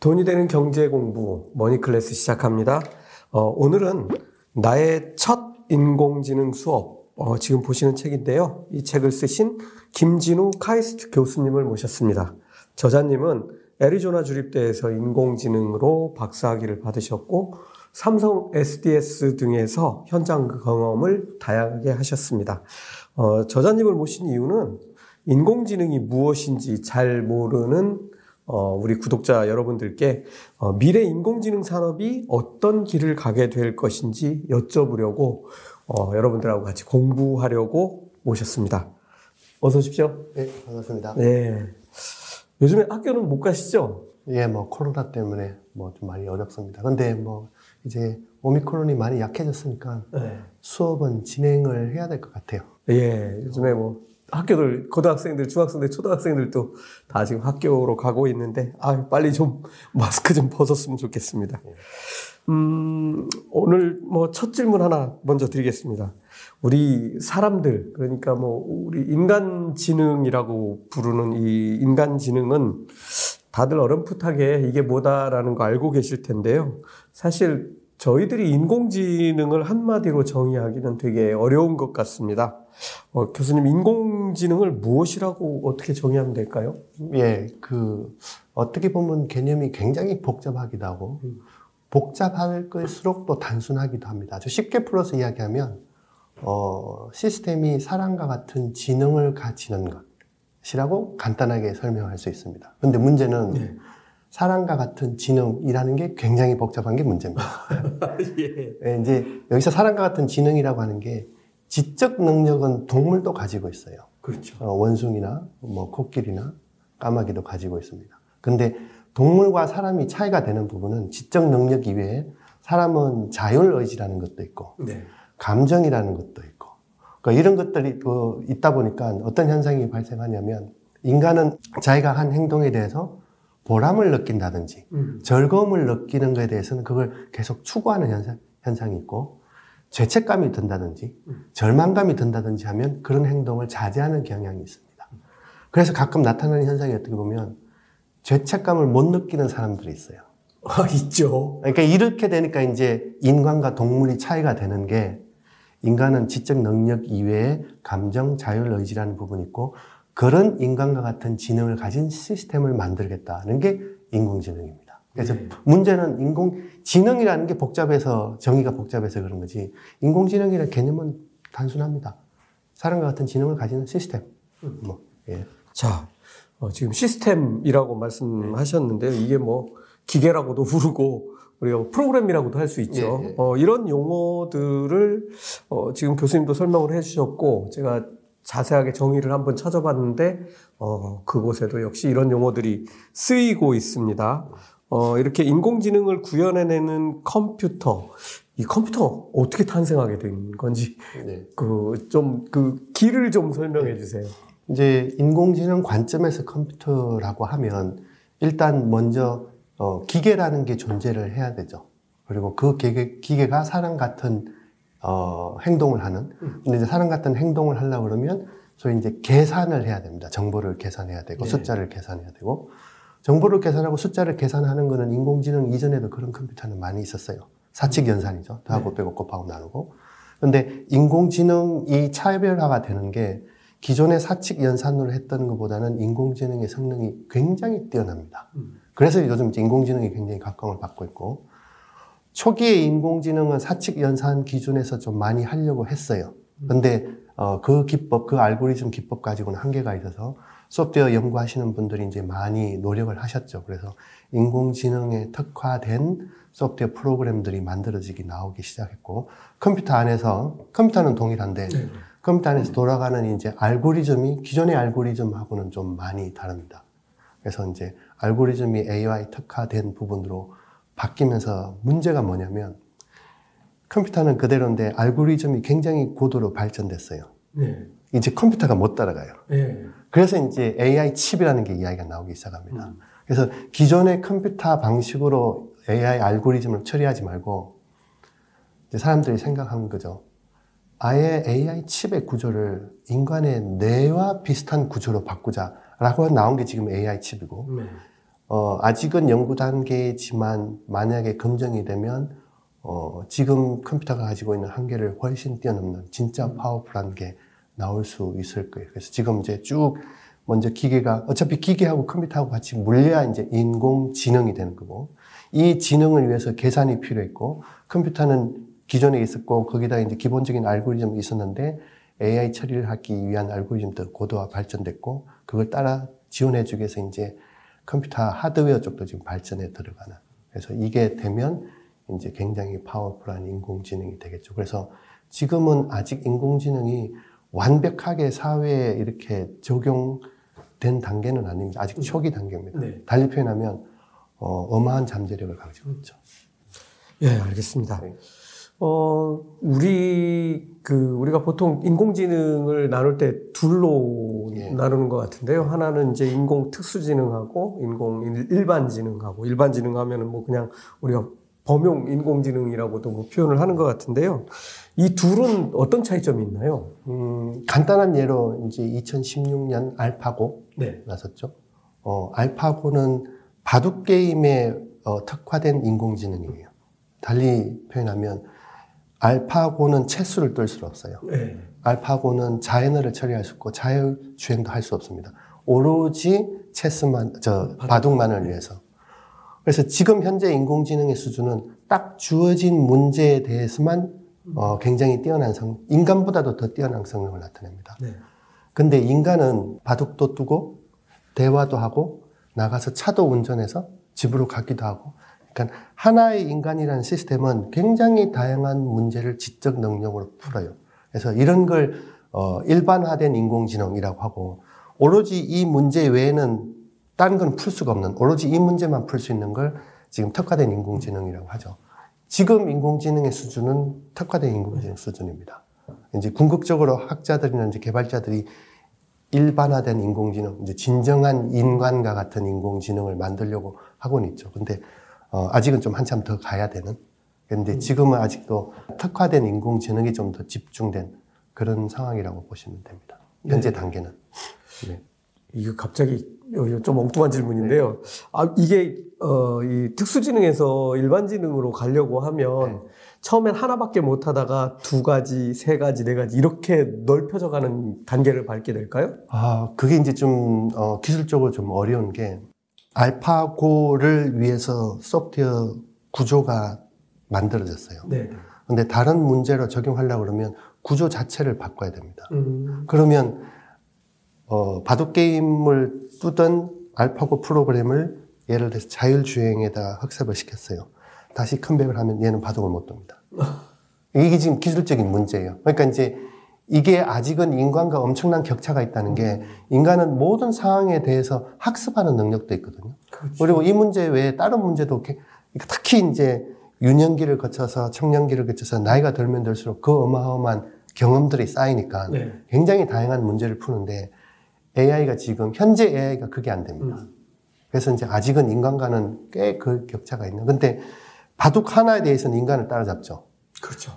돈이 되는 경제 공부 머니 클래스 시작합니다. 어, 오늘은 나의 첫 인공지능 수업 어, 지금 보시는 책인데요. 이 책을 쓰신 김진우 카이스트 교수님을 모셨습니다. 저자님은 애리조나 주립대에서 인공지능으로 박사학위를 받으셨고 삼성 SDS 등에서 현장 경험을 다양하게 하셨습니다. 어, 저자님을 모신 이유는 인공지능이 무엇인지 잘 모르는 어, 우리 구독자 여러분들께 어, 미래 인공지능 산업이 어떤 길을 가게 될 것인지 여쭤보려고 어, 여러분들하고 같이 공부하려고 모셨습니다. 어서 오십시오. 네, 반갑습니다. 네. 요즘에 학교는 못 가시죠? 예, 뭐 코로나 때문에 뭐 좀 많이 어렵습니다. 근데 뭐 이제 오미크론이 많이 약해졌으니까 네. 수업은 진행을 해야 될 것 같아요. 예, 요즘에 뭐 학교들 고등학생들, 중학생들, 초등학생들도 다 지금 학교로 가고 있는데 아 빨리 좀 마스크 좀 벗었으면 좋겠습니다. 음, 오늘 뭐 첫 질문 하나 먼저 드리겠습니다. 우리 사람들 그러니까 뭐 우리 인간 지능이라고 부르는 이 인간 지능은 다들 어렴풋하게 이게 뭐다라는 거 알고 계실 텐데요. 사실 저희들이 인공지능을 한마디로 정의하기는 되게 어려운 것 같습니다. 어, 교수님, 인공지능을 무엇이라고 어떻게 정의하면 될까요? 예, 그 어떻게 보면 개념이 굉장히 복잡하기도 하고 복잡할 것일수록 또 단순하기도 합니다. 아주 쉽게 풀어서 이야기하면 어, 시스템이 사람과 같은 지능을 가지는 것이라고 간단하게 설명할 수 있습니다. 근데 문제는 네. 사람과 같은 지능이라는 게 굉장히 복잡한 게 문제입니다. 예. 예, 이제 여기서 사람과 같은 지능이라고 하는 게 지적 능력은 동물도 가지고 있어요. 그렇죠. 어, 원숭이나 뭐 코끼리나 까마귀도 가지고 있습니다. 근데 동물과 사람이 차이가 되는 부분은 지적 능력 이외에 사람은 자율 의지라는 것도 있고 네. 감정이라는 것도 있고 그러니까 이런 것들이 또 있다 보니까 어떤 현상이 발생하냐면 인간은 자기가 한 행동에 대해서 보람을 느낀다든지 음. 즐거움을 느끼는 것에 대해서는 그걸 계속 추구하는 현상, 현상이 있고 죄책감이 든다든지 절망감이 든다든지 하면 그런 행동을 자제하는 경향이 있습니다. 그래서 가끔 나타나는 현상이 어떻게 보면 죄책감을 못 느끼는 사람들이 있어요. 아, 있죠. 그러니까 이렇게 되니까 이제 인간과 동물이 차이가 되는 게 인간은 지적 능력 이외에 감정, 자율 의지라는 부분이 있고 그런 인간과 같은 지능을 가진 시스템을 만들겠다는 게 인공지능입니다. 그래서 네. 문제는 인공 지능이라는 게 복잡해서 정의가 복잡해서 그런 거지 인공지능이라는 개념은 단순합니다. 사람과 같은 지능을 가지는 시스템. 뭐 예. 자, 어, 지금 시스템이라고 말씀하셨는데요. 이게 뭐 기계라고도 부르고 우리가 뭐 프로그램이라고도 할 수 있죠. 예, 예. 어, 이런 용어들을 어, 지금 교수님도 설명을 해주셨고 제가 자세하게 정의를 한번 찾아봤는데 어, 그곳에도 역시 이런 용어들이 쓰이고 있습니다. 어, 이렇게 인공지능을 구현해내는 컴퓨터, 이 컴퓨터 어떻게 탄생하게 된 건지 네. 그좀그 길을 좀 설명해 주세요. 이제 인공지능 관점에서 컴퓨터라고 하면 일단 먼저 어, 기계라는 게 존재를 해야 되죠. 그리고 그 기계, 기계가 사람 같은 어, 행동을 하는. 근데 이제 사람 같은 행동을 하려고 그러면 소위 이제 계산을 해야 됩니다. 정보를 계산해야 되고 네. 숫자를 계산해야 되고 정보를 계산하고 숫자를 계산하는 거는 인공지능 이전에도 그런 컴퓨터는 많이 있었어요. 사칙 연산이죠. 더하고 빼고 곱하고 나누고. 근데 인공지능이 차별화가 되는 게 기존의 사칙 연산으로 했던 것보다는 인공지능의 성능이 굉장히 뛰어납니다. 음. 그래서 요즘 인공지능이 굉장히 각광을 받고 있고 초기에 인공지능은 사칙 연산 기준에서 좀 많이 하려고 했어요. 근데 어, 그 기법, 그 알고리즘 기법 가지고는 한계가 있어서 소프트웨어 연구하시는 분들이 이제 많이 노력을 하셨죠. 그래서 인공지능에 특화된 소프트웨어 프로그램들이 만들어지기 나오기 시작했고 컴퓨터 안에서 컴퓨터는 동일한데 네. 컴퓨터 안에서 돌아가는 이제 알고리즘이 기존의 알고리즘하고는 좀 많이 다릅니다. 그래서 이제 알고리즘이 AI 특화된 부분으로 바뀌면서 문제가 뭐냐면 컴퓨터는 그대로인데 알고리즘이 굉장히 고도로 발전됐어요. 네. 이제 컴퓨터가 못 따라가요. 네. 그래서 이제 AI 칩이라는 게 이야기가 나오기 시작합니다. 음. 그래서 기존의 컴퓨터 방식으로 AI 알고리즘을 처리하지 말고 사람들이 생각한 거죠. 아예 AI 칩의 구조를 인간의 뇌와 비슷한 구조로 바꾸자라고 나온 게 지금 AI 칩이고 네. 어, 아직은 연구 단계지만 만약에 검증이 되면 어, 지금 컴퓨터가 가지고 있는 한계를 훨씬 뛰어넘는 진짜 파워풀한 게 나올 수 있을 거예요. 그래서 지금 이제 쭉 먼저 기계가 어차피 기계하고 컴퓨터하고 같이 물려야 이제 인공지능이 되는 거고 이 지능을 위해서 계산이 필요했고 컴퓨터는 기존에 있었고 거기다 이제 기본적인 알고리즘이 있었는데 AI 처리를 하기 위한 알고리즘도 고도화 발전됐고 그걸 따라 지원해주기 위해서 이제 컴퓨터 하드웨어 쪽도 지금 발전에 들어가는 그래서 이게 되면 이제 굉장히 파워풀한 인공지능이 되겠죠. 그래서 지금은 아직 인공지능이 완벽하게 사회에 이렇게 적용된 단계는 아닙니다. 아직 초기 단계입니다. 네. 달리 표현하면 어, 어마한 잠재력을 가지고 있죠. 예, 알겠습니다. 네. 어, 우리, 그, 우리가 보통 인공지능을 나눌 때 둘로 예. 나누는 것 같은데요. 하나는 이제 인공 특수지능하고 인공 일- 일반지능하고 일반지능 하면은 뭐 그냥 우리가 범용 인공지능이라고도 뭐 표현을 하는 것 같은데요. 이 둘은 어떤 차이점이 있나요? 음, 간단한 예로 이제 2016년 알파고 네. 나섰죠. 어, 알파고는 바둑 게임에 어, 특화된 인공지능이에요. 달리 표현하면 알파고는 체수를 뜰 수 없어요. 네. 알파고는 자연어를 처리할 수 없고 자율주행도 할 수 없습니다. 오로지 체스만, 저, 바둑만을 위해서. 그래서 지금 현재 인공지능의 수준은 딱 주어진 문제에 대해서만 어, 굉장히 뛰어난 성, 인간보다도 더 뛰어난 성능을 나타냅니다. 네. 근데 인간은 바둑도 두고 대화도 하고 나가서 차도 운전해서 집으로 가기도 하고 그러니까 하나의 인간이라는 시스템은 굉장히 다양한 문제를 지적 능력으로 풀어요. 그래서 이런 걸 어, 일반화된 인공지능이라고 하고 오로지 이 문제 외에는 다른 건 풀 수가 없는 오로지 이 문제만 풀 수 있는 걸 지금 특화된 인공지능이라고 하죠. 지금 인공지능의 수준은 특화된 인공지능 수준입니다. 이제 궁극적으로 학자들이나 이제 개발자들이 일반화된 인공지능, 이제 진정한 인간과 같은 인공지능을 만들려고 하고는 있죠. 근데 어, 아직은 좀 한참 더 가야 되는. 근데 지금은 아직도 특화된 인공지능이 좀 더 집중된 그런 상황이라고 보시면 됩니다. 현재 단계는. 네. 이거 갑자기 좀 엉뚱한 질문인데요. 아, 이게, 어, 이 특수지능에서 일반지능으로 가려고 하면 네. 처음엔 하나밖에 못 하다가 두 가지, 세 가지, 네 가지 이렇게 넓혀져 가는 단계를 밟게 될까요? 아, 그게 이제 좀, 어, 기술적으로 좀 어려운 게, 알파고를 위해서 소프트웨어 구조가 만들어졌어요. 네. 근데 다른 문제로 적용하려고 그러면 구조 자체를 바꿔야 됩니다. 음, 그러면, 어, 바둑 게임을 뚜던 알파고 프로그램을 예를 들어서 자율주행에다 학습을 시켰어요. 다시 컴백을 하면 얘는 바둑을 못 둡니다. 이게 지금 기술적인 문제예요. 그러니까 이제 이게 아직은 인간과 엄청난 격차가 있다는 게 인간은 모든 상황에 대해서 학습하는 능력도 있거든요. 그렇죠. 그리고 이 문제 외에 다른 문제도 특히 이제 유년기를 거쳐서 청년기를 거쳐서 나이가 들면 들수록 그 어마어마한 경험들이 쌓이니까 네. 굉장히 다양한 문제를 푸는데 AI가 지금 현재 AI가 그게 안 됩니다. 음. 그래서 이제 아직은 인간과는 꽤 그 격차가 있는. 근데 바둑 하나에 대해서는 인간을 따라잡죠. 그렇죠.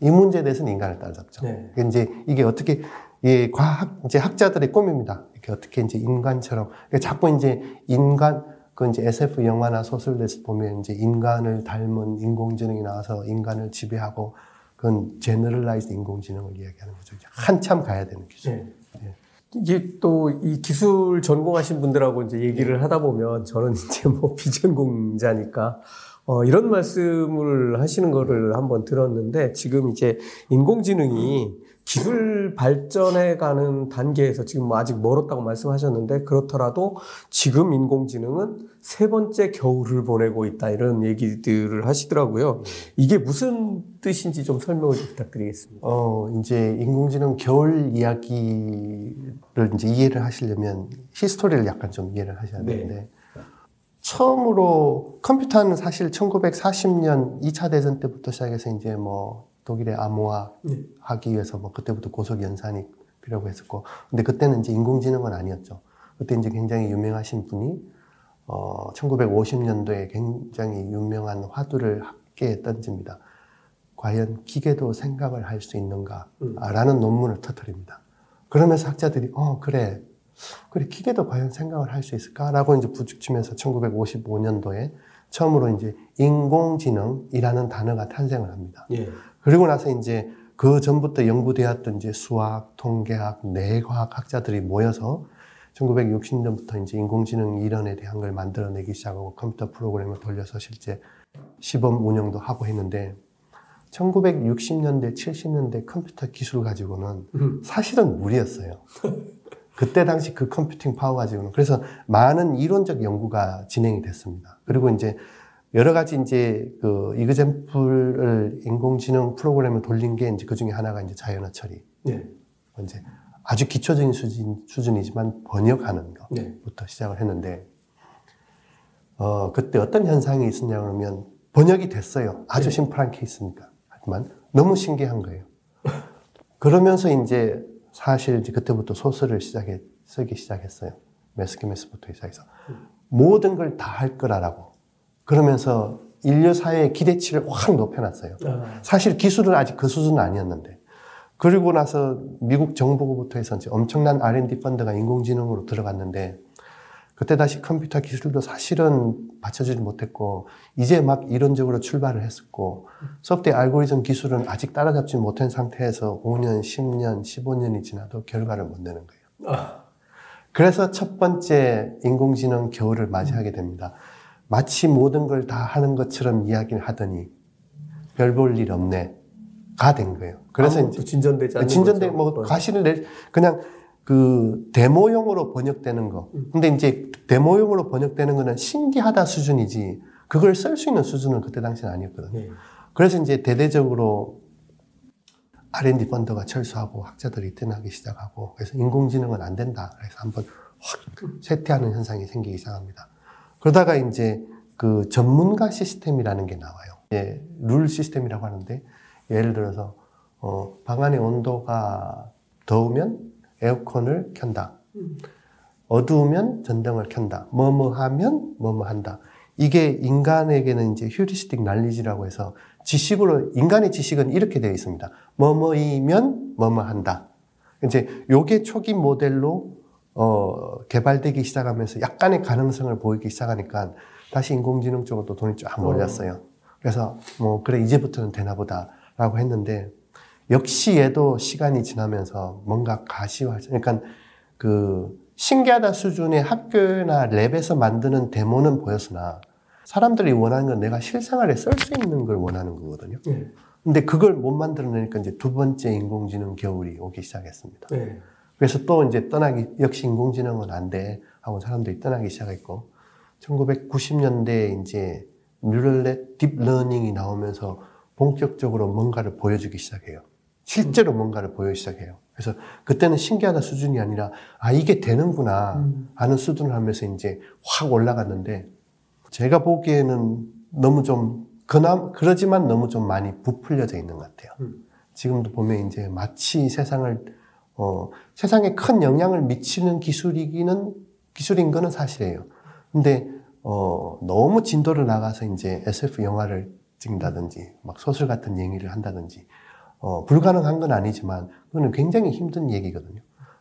이 문제에 대해서는 인간을 따라잡죠. 네. 그러니까 이제 이게 어떻게 이 과학 이제 학자들의 꿈입니다. 이렇게 어떻게 이제 인간처럼 그러니까 자꾸 이제 인간 그 이제 SF 영화나 소설에서 보면 이제 인간을 닮은 인공지능이 나와서 인간을 지배하고 그건 generalized 인공지능을 이야기하는 거죠. 한참 가야 되는 기술. 네. 이게 또 이 기술 전공하신 분들하고 이제 얘기를 하다 보면 저는 이제 뭐 비전공자니까 어, 이런 말씀을 하시는 거를 한번 들었는데 지금 이제 인공지능이 기술 발전해 가는 단계에서 지금 뭐 아직 멀었다고 말씀하셨는데 그렇더라도 지금 인공지능은 세 번째 겨울을 보내고 있다 이런 얘기들을 하시더라고요. 이게 무슨 뜻인지 좀 설명을 좀 부탁드리겠습니다. 어, 이제 인공지능 겨울 이야기를 이제 이해를 하시려면 히스토리를 약간 좀 이해를 하셔야 네. 되는데, 처음으로 컴퓨터는 사실 1940년 2차 대전 때부터 시작해서 이제 뭐 독일의 암호화 네. 하기 위해서 뭐 그때부터 고속 연산이 필요하고 했었고, 근데 그때는 이제 인공지능은 아니었죠. 그때 이제 굉장히 유명하신 분이 어, 1950년도에 굉장히 유명한 화두를 학계에 던집니다. 과연 기계도 생각을 할 수 있는가? 음. 라는 논문을 터뜨립니다. 그러면서 학자들이, 어, 그래. 그래 기계도 과연 생각을 할 수 있을까라고 이제 부딪히면서 1955년도에 처음으로 이제 인공지능이라는 단어가 탄생을 합니다. 예. 그리고 나서 이제 그 전부터 연구되었던 이제 수학, 통계학, 뇌과학 학자들이 모여서 1960년부터 이제 인공지능 이론에 대한 걸 만들어내기 시작하고 컴퓨터 프로그램을 돌려서 실제 시범 운영도 하고 했는데 1960년대, 70년대 컴퓨터 기술 가지고는 음. 사실은 무리였어요. 그때 당시 그 computing power 가지고는 그래서 많은 이론적 연구가 진행이 됐습니다. 그리고 이제 여러 가지 이제 그 이그젠플을 인공지능 프로그램을 돌린 게 이제 그 중에 하나가 이제 자연어 처리. 예. 이제 아주 기초적인 수준, 수준이지만 번역하는 네. 것부터 시작을 했는데, 어, 그때 어떤 현상이 있었냐 그러면 번역이 됐어요. 아주 네. 심플한 케이스니까. 하지만 너무 신기한 거예요. 그러면서 이제 사실 이제 그때부터 소설을 시작해, 쓰기 시작했어요. 메스키메스부터 시작해서. 모든 걸 다 할 거라라고. 그러면서 인류 사회의 기대치를 확 높여놨어요. 아, 사실 기술은 아직 그 수준은 아니었는데. 그리고 나서 미국 정부부터 해서 이제 엄청난 R&D 펀드가 인공지능으로 들어갔는데, 그때 다시 컴퓨터 기술도 사실은 받쳐주지 못했고, 이제 막 이론적으로 출발을 했었고, 소프트웨어 알고리즘 기술은 아직 따라잡지 못한 상태에서 5년, 10년, 15년이 지나도 결과를 못 내는 거예요. 아, 그래서 첫 번째 인공지능 겨울을 맞이하게 됩니다. 마치 모든 걸 다 하는 것처럼 이야기를 하더니 별 볼 일 없네. 가 된 거예요. 그래서 아무것도 진전되지 않는 거죠. 뭐 과실을 낼 그냥 그 데모용으로 번역되는 거. 근데 이제 데모용으로 번역되는 거는 신기하다 수준이지 그걸 쓸 수 있는 수준은 그때 당시는 아니었거든요. 예. 그래서 이제 대대적으로 R&D 펀드가 철수하고 학자들이 떠나기 시작하고 그래서 인공지능은 안 된다. 그래서 한번 확 쇠퇴하는 현상이 생기기 시작합니다. 그러다가 이제 그 전문가 시스템이라는 게 나와요. 예, 룰 시스템이라고 하는데 예를 들어서 어, 방 안의 온도가 더우면 에어컨을 켠다. 어두우면 전등을 켠다. 뭐뭐 하면 뭐뭐 한다. 이게 인간에게는 이제 휴리스틱 난리지라고 해서 지식으로 인간의 지식은 이렇게 되어 있습니다. 뭐뭐이면 뭐뭐 한다. 이제 요게 초기 모델로 어, 개발되기 시작하면서 약간의 가능성을 보이기 시작하니까 다시 인공지능 쪽으로 또 돈이 쫙 몰렸어요. 그래서 뭐 그래 이제부터는 되나 보다라고 했는데 역시 얘도 시간이 지나면서 뭔가 가시화 그러니까 그 신기하다 수준의 학교나 랩에서 만드는 데모는 보였으나 사람들이 원하는 건 내가 실생활에 쓸 수 있는 걸 원하는 거거든요. 예. 근데 그걸 못 만들어내니까 이제 두 번째 인공지능 겨울이 오기 시작했습니다. 예. 그래서 또 이제 떠나기, 역시 인공지능은 안 돼. 하고 사람들이 떠나기 시작했고, 1990년대에 이제 neural net deep learning이 나오면서 본격적으로 뭔가를 보여주기 시작해요. 실제로 뭔가를 보여주기 시작해요. 그래서 그때는 신기하다 수준이 아니라, 아, 이게 되는구나 음. 하는 수준을 하면서 이제 확 올라갔는데, 제가 보기에는 너무 좀, 그나, 그러지만 너무 좀 많이 부풀려져 있는 것 같아요. 음. 지금도 보면 이제 마치 세상을 어, 세상에 큰 영향을 미치는 기술이기는 기술인 거는 사실이에요. 근데 어, 너무 진도를 나가서 이제 SF 영화를 찍는다든지 막 소설 같은 얘기를 한다든지 어, 불가능한 건 아니지만 그거는 굉장히 힘든 얘기거든요.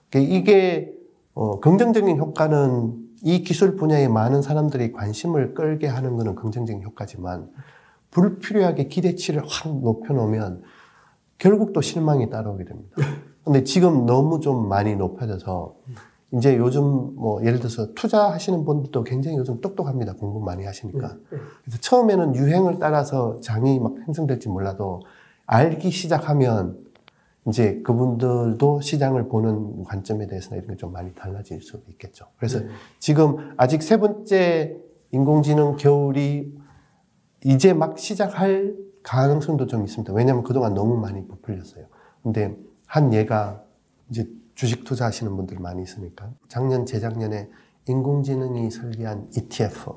그러니까 이게 어, 긍정적인 효과는 이 기술 분야에 많은 사람들이 관심을 끌게 하는 거는 긍정적인 효과지만 불필요하게 기대치를 확 높여놓으면 결국 또 실망이 따라오게 됩니다. 근데 지금 너무 좀 많이 높아져서 이제 요즘 뭐 예를 들어서 투자하시는 분들도 굉장히 요즘 똑똑합니다. 공부 많이 하시니까. 예. 그래서 처음에는 유행을 따라서 장이 막 형성될지 몰라도 알기 시작하면 이제 그분들도 시장을 보는 관점에 대해서는 이런 게 좀 많이 달라질 수도 있겠죠. 그래서 네. 지금 아직 세 번째 인공지능 겨울이 이제 막 시작할 가능성도 좀 있습니다. 왜냐하면 그동안 너무 많이 부풀렸어요. 근데 한 예가 이제 주식 투자하시는 분들 많이 있으니까 작년 재작년에 인공지능이 설계한 ETF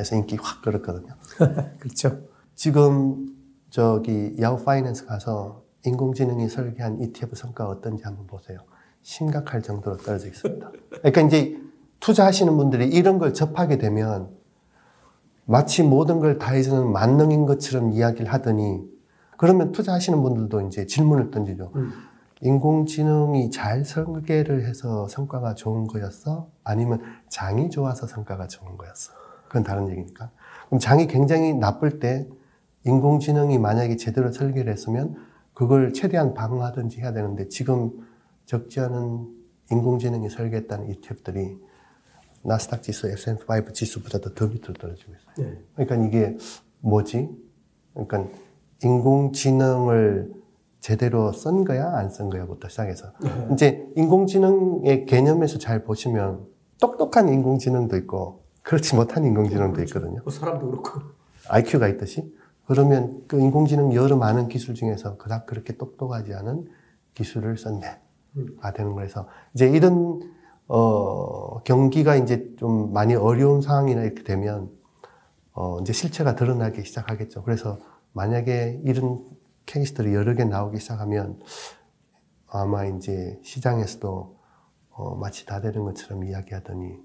해서 인기 확 끌었거든요. 그렇죠. 지금 저기 야후 파이낸스 가서 인공지능이 설계한 ETF 성과가 어떤지 한번 보세요. 심각할 정도로 떨어져 있습니다. 그러니까 이제 투자하시는 분들이 이런 걸 접하게 되면 마치 모든 걸 다 해주는 만능인 것처럼 이야기를 하더니 그러면 투자하시는 분들도 이제 질문을 던지죠. 음. 인공지능이 잘 설계를 해서 성과가 좋은 거였어? 아니면 장이 좋아서 성과가 좋은 거였어? 그건 다른 얘기니까. 그럼 장이 굉장히 나쁠 때 인공지능이 만약에 제대로 설계를 했으면 그걸 최대한 방어하든지 해야 되는데 지금 적지 않은 인공지능이 설계했다는 ETF들이 나스닥 지수, S&P5 지수보다도 더 밑으로 떨어지고 있어요. 네. 그러니까 이게 뭐지? 그러니까 인공지능을 제대로 쓴 거야, 안 쓴 거야부터 시작해서. 네. 이제 인공지능의 개념에서 잘 보시면 똑똑한 인공지능도 있고, 그렇지 못한 인공지능도 그렇죠. 있거든요. 뭐 사람도 그렇고. IQ가 있듯이. 그러면 그 인공지능 여러 많은 기술 중에서 그닥 그렇게 똑똑하지 않은 기술을 썼네. 가 되는 거라서 이제 이런 어 경기가 이제 좀 많이 어려운 상황이나 이렇게 되면 어 이제 실체가 드러나기 시작하겠죠. 그래서 만약에 이런 케이스들이 여러 개 나오기 시작하면 아마 이제 시장에서도 어, 마치 다 되는 것처럼 이야기하더니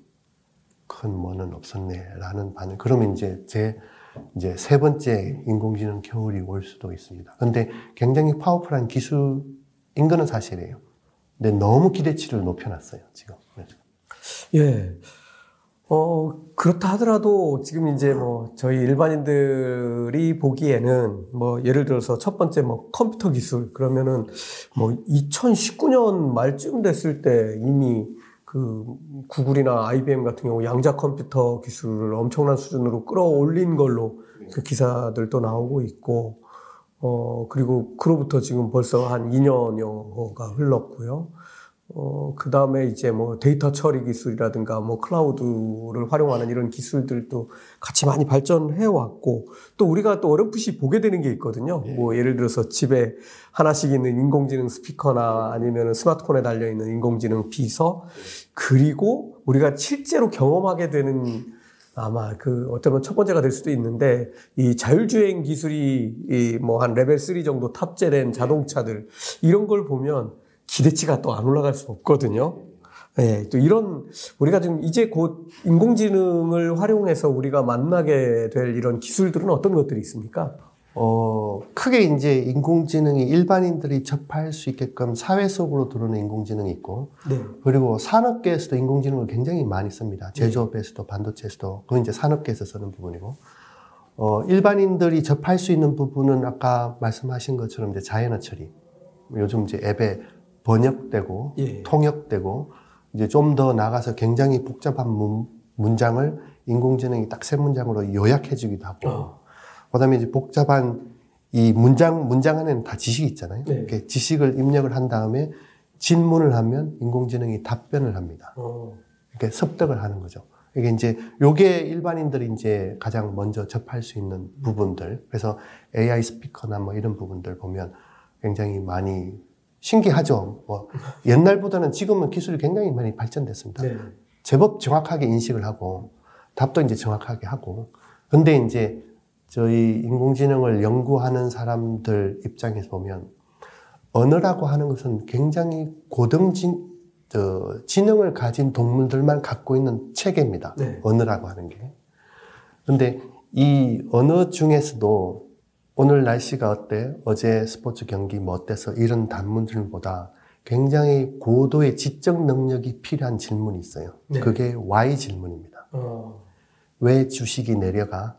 큰 뭐는 없었네라는 반응. 그러면 이제 제 이제 세 번째 인공지능 겨울이 올 수도 있습니다. 근데 굉장히 파워풀한 기술인 거는 사실이에요. 근데 너무 기대치를 높여놨어요, 지금. 예. 어, 그렇다 하더라도 지금 이제 뭐 저희 일반인들이 보기에는 뭐 예를 들어서 첫 번째 뭐 컴퓨터 기술 그러면은 뭐 2019년 말쯤 됐을 때 이미 그 구글이나 IBM 같은 경우 양자 컴퓨터 기술을 엄청난 수준으로 끌어올린 걸로 그 기사들도 나오고 있고 어 그리고 그로부터 지금 벌써 한 2년여가 흘렀고요. 어, 그 다음에 이제 뭐 데이터 처리 기술이라든가 뭐 클라우드를 활용하는 이런 기술들도 같이 많이 발전해 왔고 또 우리가 또 어렴풋이 보게 되는 게 있거든요. 네. 뭐 예를 들어서 집에 하나씩 있는 인공지능 스피커나 아니면 스마트폰에 달려 있는 인공지능 비서 그리고 우리가 실제로 경험하게 되는 아마 그 어쩌면 첫 번째가 될 수도 있는데 이 자율주행 기술이 뭐 한 레벨 3 정도 탑재된 자동차들 이런 걸 보면 기대치가 또 안 올라갈 수 없거든요. 네, 또 이런 우리가 지금 이제 곧 인공지능을 활용해서 우리가 만나게 될 이런 기술들은 어떤 것들이 있습니까? 어, 크게 이제 인공지능이 일반인들이 접할 수 있게끔 사회 속으로 들어오는 인공지능이 있고, 네. 그리고 산업계에서도 인공지능을 굉장히 많이 씁니다. 네. 제조업에서도 반도체에서도, 그건 이제 산업계에서 쓰는 부분이고, 어, 일반인들이 접할 수 있는 부분은 아까 말씀하신 것처럼 이제 자연어 처리. 요즘 이제 앱에 번역되고 예. 통역되고 이제 좀 더 나가서 굉장히 복잡한 문, 문장을 인공지능이 딱 세 문장으로 요약해 주기도 하고 어. 그다음에 이제 복잡한 이 문장 문장 안에는 다 지식이 있잖아요. 네. 이렇게 지식을 입력을 한 다음에 질문을 하면 인공지능이 답변을 합니다. 어. 이렇게 습득을 하는 거죠. 이게 이제 요게 일반인들이 이제 가장 먼저 접할 수 있는 부분들. 그래서 AI 스피커나 뭐 이런 부분들 보면 굉장히 많이 신기하죠. 뭐 옛날보다는 지금은 기술이 굉장히 많이 발전됐습니다. 네. 제법 정확하게 인식을 하고 답도 이제 정확하게 하고. 근데 이제 저희 인공지능을 연구하는 사람들 입장에서 보면 언어라고 하는 것은 굉장히 고등진 저, 지능을 가진 동물들만 갖고 있는 체계입니다. 네. 언어라고 하는 게. 근데 이 언어 중에서도 오늘 날씨가 어때? 어제 스포츠 경기 뭐 어때서? 이런 단문들보다 굉장히 고도의 지적 능력이 필요한 질문이 있어요. 네. 그게 Y 질문입니다. 어. 왜 주식이 내려가?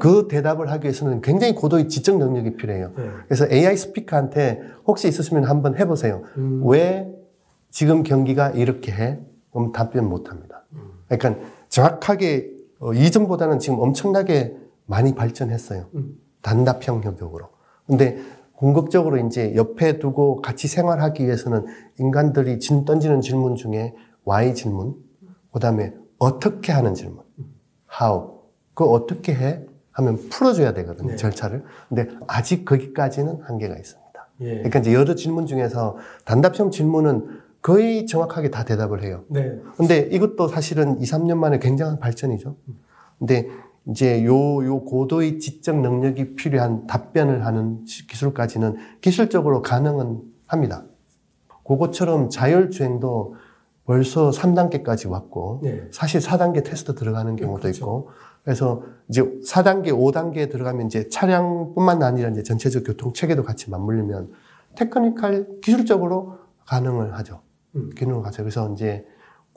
그 대답을 하기 위해서는 굉장히 고도의 지적 능력이 필요해요. 네. 그래서 AI 스피커한테 혹시 있으시면 한번 해보세요. 음. 왜 지금 경기가 이렇게 해? 그럼 답변 못 합니다. 음. 그러니까 정확하게 어, 이전보다는 지금 엄청나게 많이 발전했어요. 음. 단답형 협력으로. 근데 궁극적으로 이제 옆에 두고 같이 생활하기 위해서는 인간들이 진, 던지는 질문 중에 why 질문, 그 다음에 어떻게 하는 질문, how. 그 어떻게 해? 하면 풀어줘야 되거든요, 네. 절차를. 근데 아직 거기까지는 한계가 있습니다. 예. 그러니까 이제 여러 질문 중에서 단답형 질문은 거의 정확하게 다 대답을 해요. 네. 근데 이것도 사실은 2, 3년 만에 굉장한 발전이죠. 근데 이제 요, 요 고도의 지적 능력이 필요한 답변을 하는 기술까지는 기술적으로 가능은 합니다. 그것처럼 자율주행도 벌써 3단계까지 왔고, 네. 사실 4단계 테스트 들어가는 경우도 그렇죠. 있고, 그래서 이제 4단계, 5단계에 들어가면 이제 차량뿐만 아니라 이제 전체적 교통 체계도 같이 맞물리면 테크니컬 기술적으로 가능을 하죠. 음. 기능을 하죠. 그래서 이제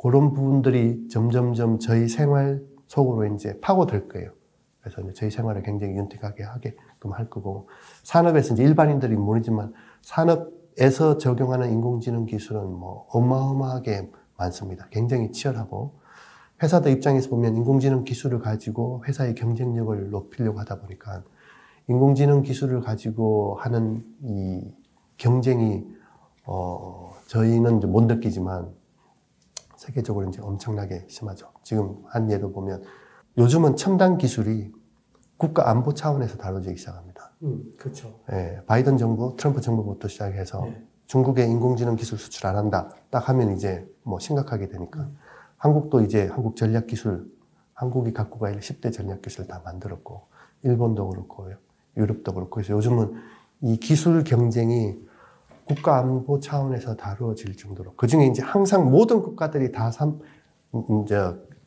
그런 부분들이 점점점 저희 생활 속으로 이제 파고들 거예요. 그래서 이제 저희 생활을 굉장히 윤택하게 하게끔 할 거고 산업에서 이제 일반인들이 모르지만 산업에서 적용하는 인공지능 기술은 뭐 어마어마하게 많습니다. 굉장히 치열하고 회사들 입장에서 보면 인공지능 기술을 가지고 회사의 경쟁력을 높이려고 하다 보니까 인공지능 기술을 가지고 하는 이 경쟁이 어 저희는 못 느끼지만 세계적으로 이제 엄청나게 심하죠. 지금 한 예로 보면 요즘은 첨단 기술이 국가 안보 차원에서 다뤄지기 시작합니다. 음, 그렇죠. 예, 바이든 정부, 트럼프 정부부터 시작해서 네. 중국에 인공지능 기술 수출 안 한다. 딱 하면 이제 뭐 심각하게 되니까. 한국도 이제 한국 전략 기술, 한국이 갖고 갈 10대 전략 기술 다 만들었고, 일본도 그렇고, 유럽도 그렇고. 그래서 요즘은 이 기술 경쟁이 국가 안보 차원에서 다루어질 정도로. 그 중에 이제 항상 모든 국가들이 다 삼, 음, 이제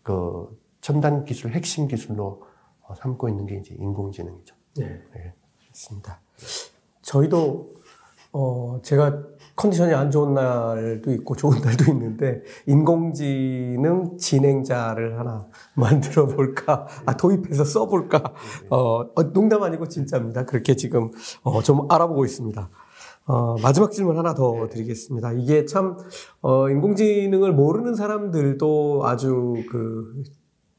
그 첨단 기술, 핵심 기술로 어, 삼고 있는 게 이제 인공지능이죠. 네. 예. 있습니다. 저희도 어 제가 컨디션이 안 좋은 날도 있고 좋은 날도 있는데 인공지능 진행자를 하나 만들어 볼까 아 도입해서 써 볼까 어, 어, 농담 아니고 진짜입니다 그렇게 지금 어, 좀 알아보고 있습니다 어, 마지막 질문 하나 더 드리겠습니다 이게 참 어, 인공지능을 모르는 사람들도 아주 그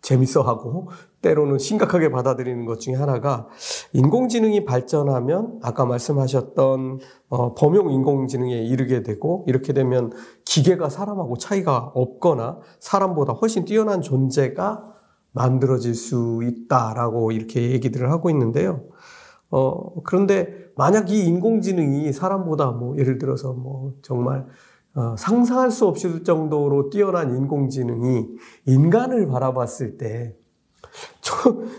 재밌어하고 때로는 심각하게 받아들이는 것 중에 하나가 인공지능이 발전하면 아까 말씀하셨던 어, 범용 인공지능에 이르게 되고 이렇게 되면 기계가 사람하고 차이가 없거나 사람보다 훨씬 뛰어난 존재가 만들어질 수 있다라고 이렇게 얘기들을 하고 있는데요. 어, 그런데 만약 이 인공지능이 사람보다 뭐 예를 들어서 뭐 정말 어, 상상할 수 없을 정도로 뛰어난 인공지능이 인간을 바라봤을 때, 저,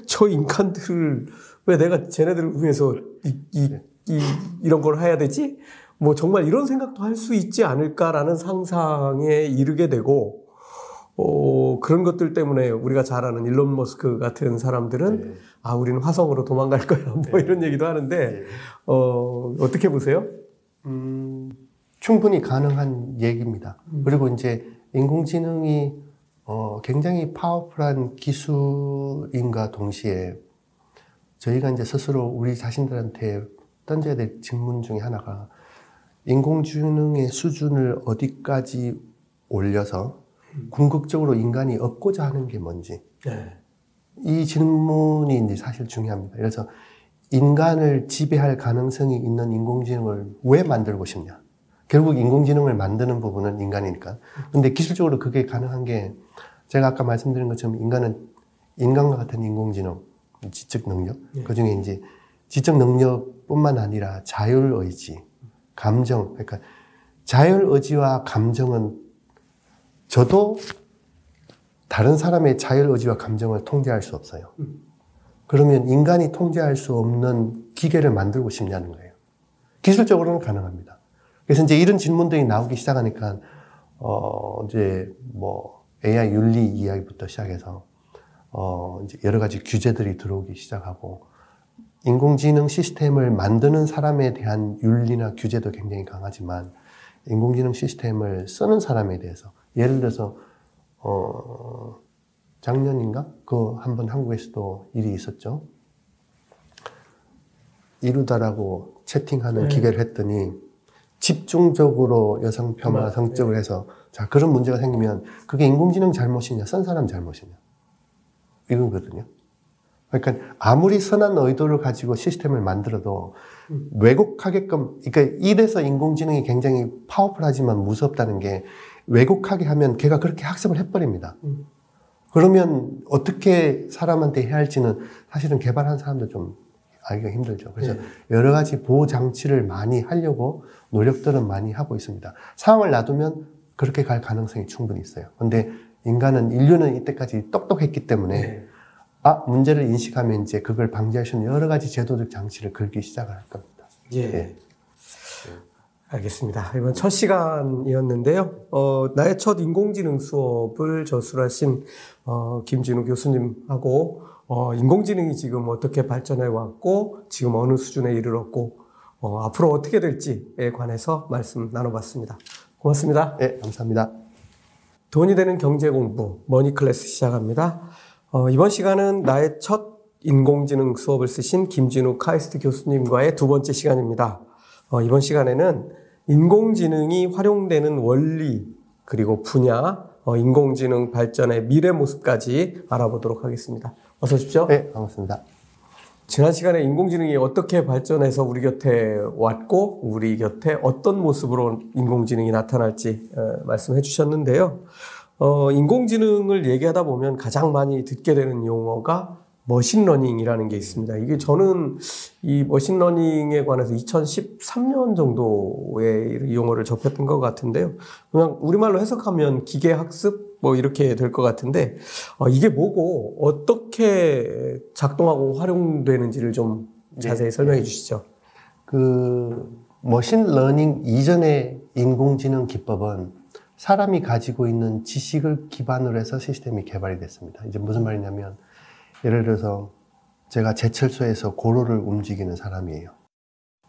저 인간들을 왜 내가 쟤네들을 위해서 이, 이, 이, 이런 걸 해야 되지? 뭐 정말 이런 생각도 할 수 있지 않을까라는 상상에 이르게 되고, 어, 그런 것들 때문에 우리가 잘 아는 일론 머스크 같은 사람들은 네. 아, 우리는 화성으로 도망갈 거야. 뭐 이런 얘기도 하는데, 네. 어, 어떻게 보세요? 음, 충분히 가능한 얘기입니다. 그리고 이제 인공지능이 어, 굉장히 파워풀한 기술인과 동시에 저희가 이제 스스로 우리 자신들한테 던져야 될 질문 중에 하나가 인공지능의 수준을 어디까지 올려서 궁극적으로 인간이 얻고자 하는 게 뭔지 네. 이 질문이 이제 사실 중요합니다. 그래서 인간을 지배할 가능성이 있는 인공지능을 왜 만들고 싶냐? 결국 인공지능을 만드는 부분은 인간이니까. 근데 기술적으로 그게 가능한 게 제가 아까 말씀드린 것처럼 인간은 인간과 같은 인공지능, 지적 능력, 예. 그 중에 이제 지적 능력뿐만 아니라 자율 의지, 감정, 그러니까 자율 의지와 감정은 저도 다른 사람의 자율 의지와 감정을 통제할 수 없어요. 그러면 인간이 통제할 수 없는 기계를 만들고 싶냐는 거예요. 기술적으로는 가능합니다. 그래서 이제 이런 질문들이 나오기 시작하니까, 어, 이제 뭐 AI 윤리 이야기부터 시작해서, 어, 이제 여러 가지 규제들이 들어오기 시작하고, 인공지능 시스템을 만드는 사람에 대한 윤리나 규제도 굉장히 강하지만, 인공지능 시스템을 쓰는 사람에 대해서, 예를 들어서, 어, 작년인가? 그 한 번 한국에서도 일이 있었죠. 이루다라고 채팅하는 네. 기계를 했더니 집중적으로 여성 폄하 맞아요. 성적을 해서 자 그런 문제가 생기면 그게 인공지능 잘못이냐 쓴 사람 잘못이냐 이거거든요. 그러니까 아무리 선한 의도를 가지고 시스템을 만들어도 왜곡하게끔 그러니까 이래서 인공지능이 굉장히 파워풀하지만 무섭다는 게 왜곡하게 하면 걔가 그렇게 학습을 해버립니다. 음. 그러면 어떻게 사람한테 해야 할지는 사실은 개발한 사람도 좀 알기가 힘들죠. 그래서 네. 여러 가지 보호 장치를 많이 하려고 노력들은 많이 하고 있습니다. 상황을 놔두면 그렇게 갈 가능성이 충분히 있어요. 근데 인간은 인류는 이때까지 똑똑했기 때문에 네. 아 문제를 인식하면 이제 그걸 방지할 수 있는 여러 가지 제도적 장치를 걸기 시작을 할 겁니다. 예. 예. 알겠습니다. 이번 첫 시간이었는데요. 어, 나의 첫 인공지능 수업을 저술하신 어, 김진우 교수님하고 어, 인공지능이 지금 어떻게 발전해 왔고 지금 어느 수준에 이르렀고 어, 앞으로 어떻게 될지에 관해서 말씀 나눠봤습니다. 고맙습니다. 네, 감사합니다. 돈이 되는 경제 공부 머니 클래스 시작합니다. 어, 이번 시간은 나의 첫 인공지능 수업을 쓰신 김진우 카이스트 교수님과의 두 번째 시간입니다. 어, 이번 시간에는 인공지능이 활용되는 원리 그리고 분야, 어, 인공지능 발전의 미래 모습까지 알아보도록 하겠습니다. 어서 오십시오. 네, 반갑습니다. 지난 시간에 인공지능이 어떻게 발전해서 우리 곁에 왔고 우리 곁에 어떤 모습으로 인공지능이 나타날지 어, 말씀해 주셨는데요. 어, 인공지능을 얘기하다 보면 가장 많이 듣게 되는 용어가 machine learning이라는 게 있습니다. 이게 저는 이 machine learning에 관해서 2013년 정도에 이 용어를 접했던 것 같은데요. 그냥 우리말로 해석하면 기계학습 뭐 이렇게 될 것 같은데 어, 이게 뭐고 어떻게 작동하고 활용되는지를 좀 자세히 설명해 주시죠. 그 machine learning 이전의 인공지능 기법은 사람이 가지고 있는 지식을 기반으로 해서 시스템이 개발이 됐습니다. 이제 무슨 말이냐면 예를 들어서 제가 제철소에서 고로를 움직이는 사람이에요.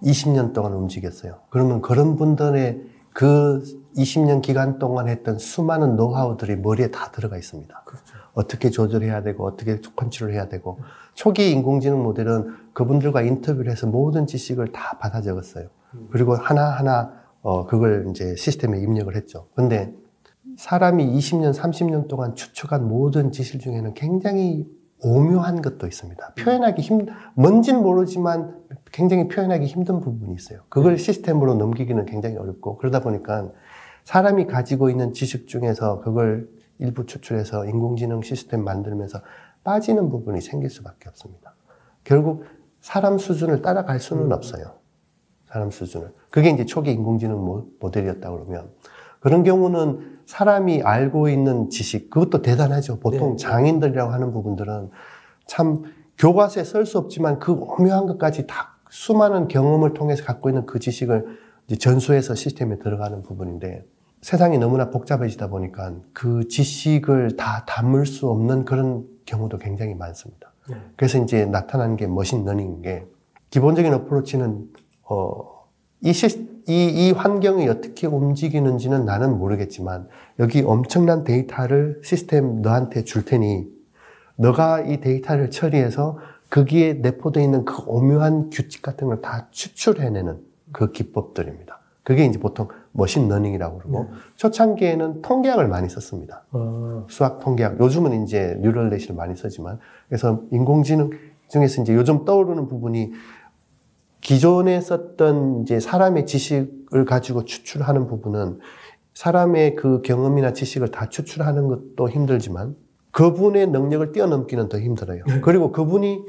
20년 동안 움직였어요. 그러면 그런 분들의 그 20년 기간 동안 했던 수많은 노하우들이 머리에 다 들어가 있습니다. 그렇죠. 어떻게 조절해야 되고 어떻게 컨트롤 해야 되고 초기 인공지능 모델은 그분들과 인터뷰를 해서 모든 지식을 다 받아 적었어요. 그리고 하나하나 어 그걸 이제 시스템에 입력을 했죠. 근데 사람이 20년, 30년 동안 추측한 모든 지식 중에는 굉장히 오묘한 것도 있습니다. 표현하기 힘, 뭔진 모르지만 굉장히 표현하기 힘든 부분이 있어요. 그걸 시스템으로 넘기기는 굉장히 어렵고 그러다 보니까 사람이 가지고 있는 지식 중에서 그걸 일부 추출해서 인공지능 시스템 만들면서 빠지는 부분이 생길 수밖에 없습니다. 결국 사람 수준을 따라갈 수는 없어요. 사람 수준을. 그게 이제 초기 인공지능 모델이었다 그러면 그런 경우는 사람이 알고 있는 지식, 그것도 대단하죠. 보통 네. 장인들이라고 하는 부분들은 참 교과서에 쓸 수 없지만 그 오묘한 것까지 다 수많은 경험을 통해서 갖고 있는 그 지식을 전수해서 시스템에 들어가는 부분인데 세상이 너무나 복잡해지다 보니까 그 지식을 다 담을 수 없는 그런 경우도 굉장히 많습니다. 네. 그래서 이제 나타난 게 machine learning인 게 기본적인 approach는 어, 이, 시, 이, 이 환경이 어떻게 움직이는지는 나는 모르겠지만 여기 엄청난 데이터를 시스템 너한테 줄 테니 너가 이 데이터를 처리해서 거기에 내포되어 있는 그 오묘한 규칙 같은 걸 다 추출해내는 그 기법들입니다. 그게 이제 보통 machine learning이라고 그러고 네. 초창기에는 통계학을 많이 썼습니다. 어, 수학 통계학. 요즘은 이제 neural net을 많이 쓰지만 그래서 인공지능 중에서 이제 요즘 떠오르는 부분이 기존에 썼던 이제 사람의 지식을 가지고 추출하는 부분은 사람의 그 경험이나 지식을 다 추출하는 것도 힘들지만 그분의 능력을 뛰어넘기는 더 힘들어요. 그리고 그분이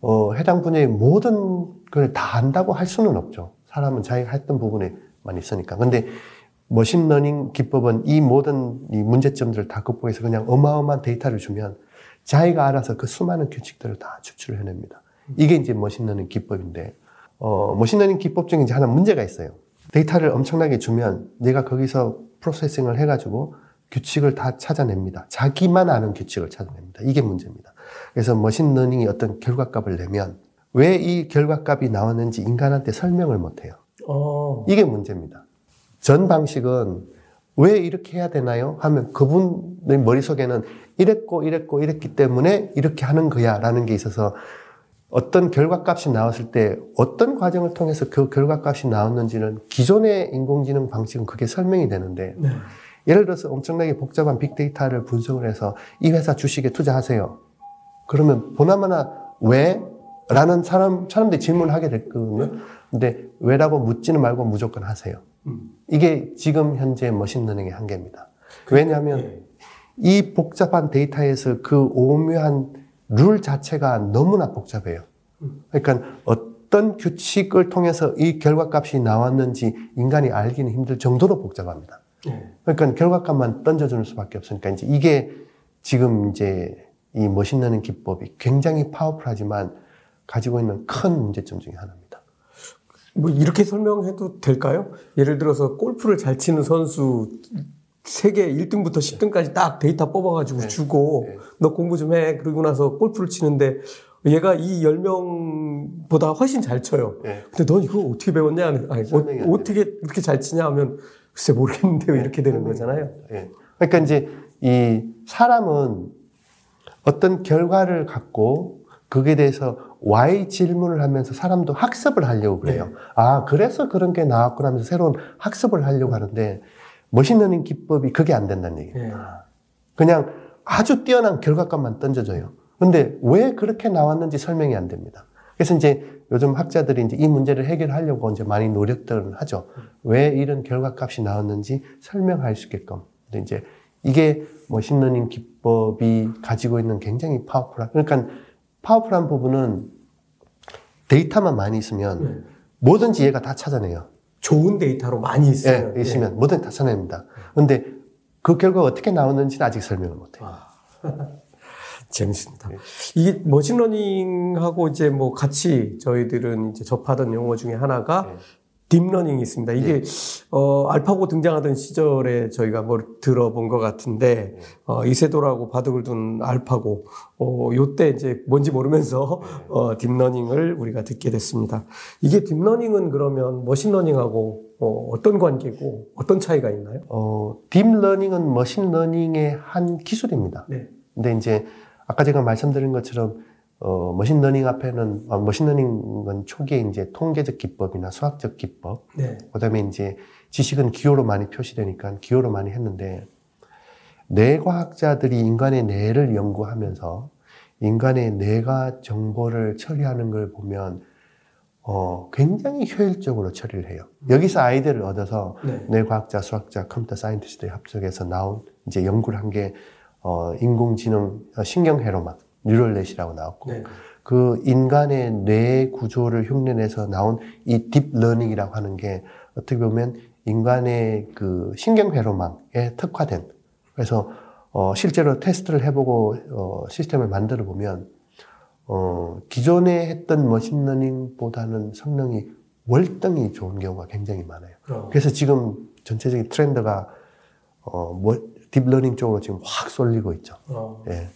어, 해당 분야의 모든 걸 다 안다고 할 수는 없죠. 사람은 자기가 했던 부분에만 있으니까. 근데 machine learning 기법은 이 모든 이 문제점들을 다 극복해서 그냥 어마어마한 데이터를 주면 자기가 알아서 그 수많은 규칙들을 다 추출을 해냅니다. 이게 이제 machine learning 기법인데, 어, machine learning 기법 중에 이제 하나 문제가 있어요. 데이터를 엄청나게 주면 내가 거기서 processing을 해가지고 규칙을 다 찾아냅니다. 자기만 아는 규칙을 찾아냅니다. 이게 문제입니다. 그래서 머신러닝이 어떤 결과값을 내면 왜 이 결과값이 나왔는지 인간한테 설명을 못해요. 어, 이게 문제입니다. 전 방식은 왜 이렇게 해야 되나요? 하면 그분의 머릿속에는 이랬고 이랬고 이랬기 때문에 이렇게 하는 거야 라는 게 있어서 어떤 결과값이 나왔을 때 어떤 과정을 통해서 그 결과값이 나왔는지는 기존의 인공지능 방식은 그게 설명이 되는데 네. 예를 들어서 엄청나게 복잡한 빅데이터를 분석을 해서 이 회사 주식에 투자하세요. 그러면 보나마나 왜? 라는 사람, 사람들이 질문을 하게 됐거든요. 근데 왜라고 묻지는 말고 무조건 하세요. 음. 이게 지금 현재 machine learning의 한계입니다. 왜냐하면 예. 이 복잡한 데이터에서 그 오묘한 룰 자체가 너무나 복잡해요. 그러니까 어떤 규칙을 통해서 이 결과값이 나왔는지 인간이 알기는 힘들 정도로 복잡합니다. 예. 그러니까 결과값만 던져주는 수밖에 없으니까 이제 이게 지금 이제 이 machine learning 기법이 굉장히 powerful하지만 가지고 있는 큰 문제점 중에 하나입니다. 뭐 이렇게 설명해도 될까요? 예를 들어서 골프를 잘 치는 선수 세계 1등부터 10등까지 딱 데이터 뽑아가지고 네. 주고 네. 너 공부 좀 해. 그러고 나서 골프를 치는데 얘가 이 10명보다 훨씬 잘 쳐요. 예. 근데 넌 이거 어떻게 배웠냐? 아니, 어떻게 이렇게 잘 치냐 하면 글쎄 모르겠는데요. 이렇게 되는 거잖아요. 예. 그러니까 이제 이 사람은 어떤 결과를 갖고 거기에 대해서 why 질문을 하면서 사람도 학습을 하려고 그래요. 아, 그래서 그런 게 나왔구나 하면서 새로운 학습을 하려고 하는데 machine learning 기법이 그게 안 된다는 얘기예요. 예. 그냥 아주 뛰어난 결과값만 던져줘요. 근데 왜 그렇게 나왔는지 설명이 안 됩니다. 그래서 이제 요즘 학자들이 이제 이 문제를 해결하려고 이제 많이 노력들을 하죠. 왜 이런 결과값이 나왔는지 설명할 수 있게끔. 근데 이제 이게 machine learning 기법이 가지고 있는 굉장히 powerful한, 그러니까 powerful한 부분은 데이터만 많이 있으면 네. 뭐든지 얘가 다 찾아내요. 좋은 데이터로 많이 있으면. 예, 있으면 뭐든지 다 찾아냅니다. 근데 그 결과가 어떻게 나오는지는 아직 설명을 못 해요. 재밌습니다. 예. 이게 machine learning하고 이제 뭐 같이 저희들은 이제 접하던 용어 중에 하나가 예. deep learning이 있습니다. 이게 어, 알파고 등장하던 시절에 저희가 뭘 들어본 것 같은데 어, 이세돌하고 바둑을 둔 알파고 어, 요때 이제 뭔지 모르면서 어, deep learning을 우리가 듣게 됐습니다. 이게 deep learning은 그러면 machine learning하고 어, 어떤 관계고 어떤 차이가 있나요? 어, deep learning은 machine learning의 한 기술입니다. 네. 근데 이제 아까 제가 말씀드린 것처럼 어, machine learning 앞에는 어, machine learning은 초기에 이제 통계적 기법이나 수학적 기법, 네. 그 다음에 이제 지식은 기호로 많이 표시되니까 기호로 많이 했는데 뇌과학자들이 인간의 뇌를 연구하면서 인간의 뇌가 정보를 처리하는 걸 보면 어, 굉장히 효율적으로 처리를 해요. 여기서 아이디어를 얻어서 네. 뇌과학자, 수학자, computer scientist의 합작해서 나온 이제 연구를 한 게 어, 인공지능 어, 신경회로망 neural net이라고 나왔고 네. 그 인간의 뇌 구조를 흉내내서 나온 이 deep learning이라고 하는 게 어떻게 보면 인간의 그 신경회로망에 특화된 그래서 어, 실제로 테스트를 해보고 어, 시스템을 만들어 보면 어, 기존에 했던 machine learning보다는 성능이 월등히 좋은 경우가 굉장히 많아요. 어. 그래서 지금 전체적인 트렌드가 어, 뭐, deep learning 쪽으로 지금 확 쏠리고 있죠. 어. 예.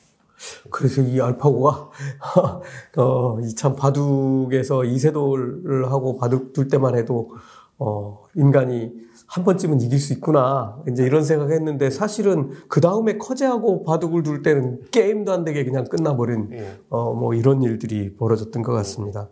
그래서 이 알파고가 어, 이 참 바둑에서 이세돌을 하고 바둑 둘 때만 해도 어, 인간이 한 번쯤은 이길 수 있구나 이제 이런 생각했는데 사실은 그 다음에 커제하고 바둑을 둘 때는 게임도 안 되게 그냥 끝나버린 예. 어, 뭐 이런 일들이 벌어졌던 것 같습니다.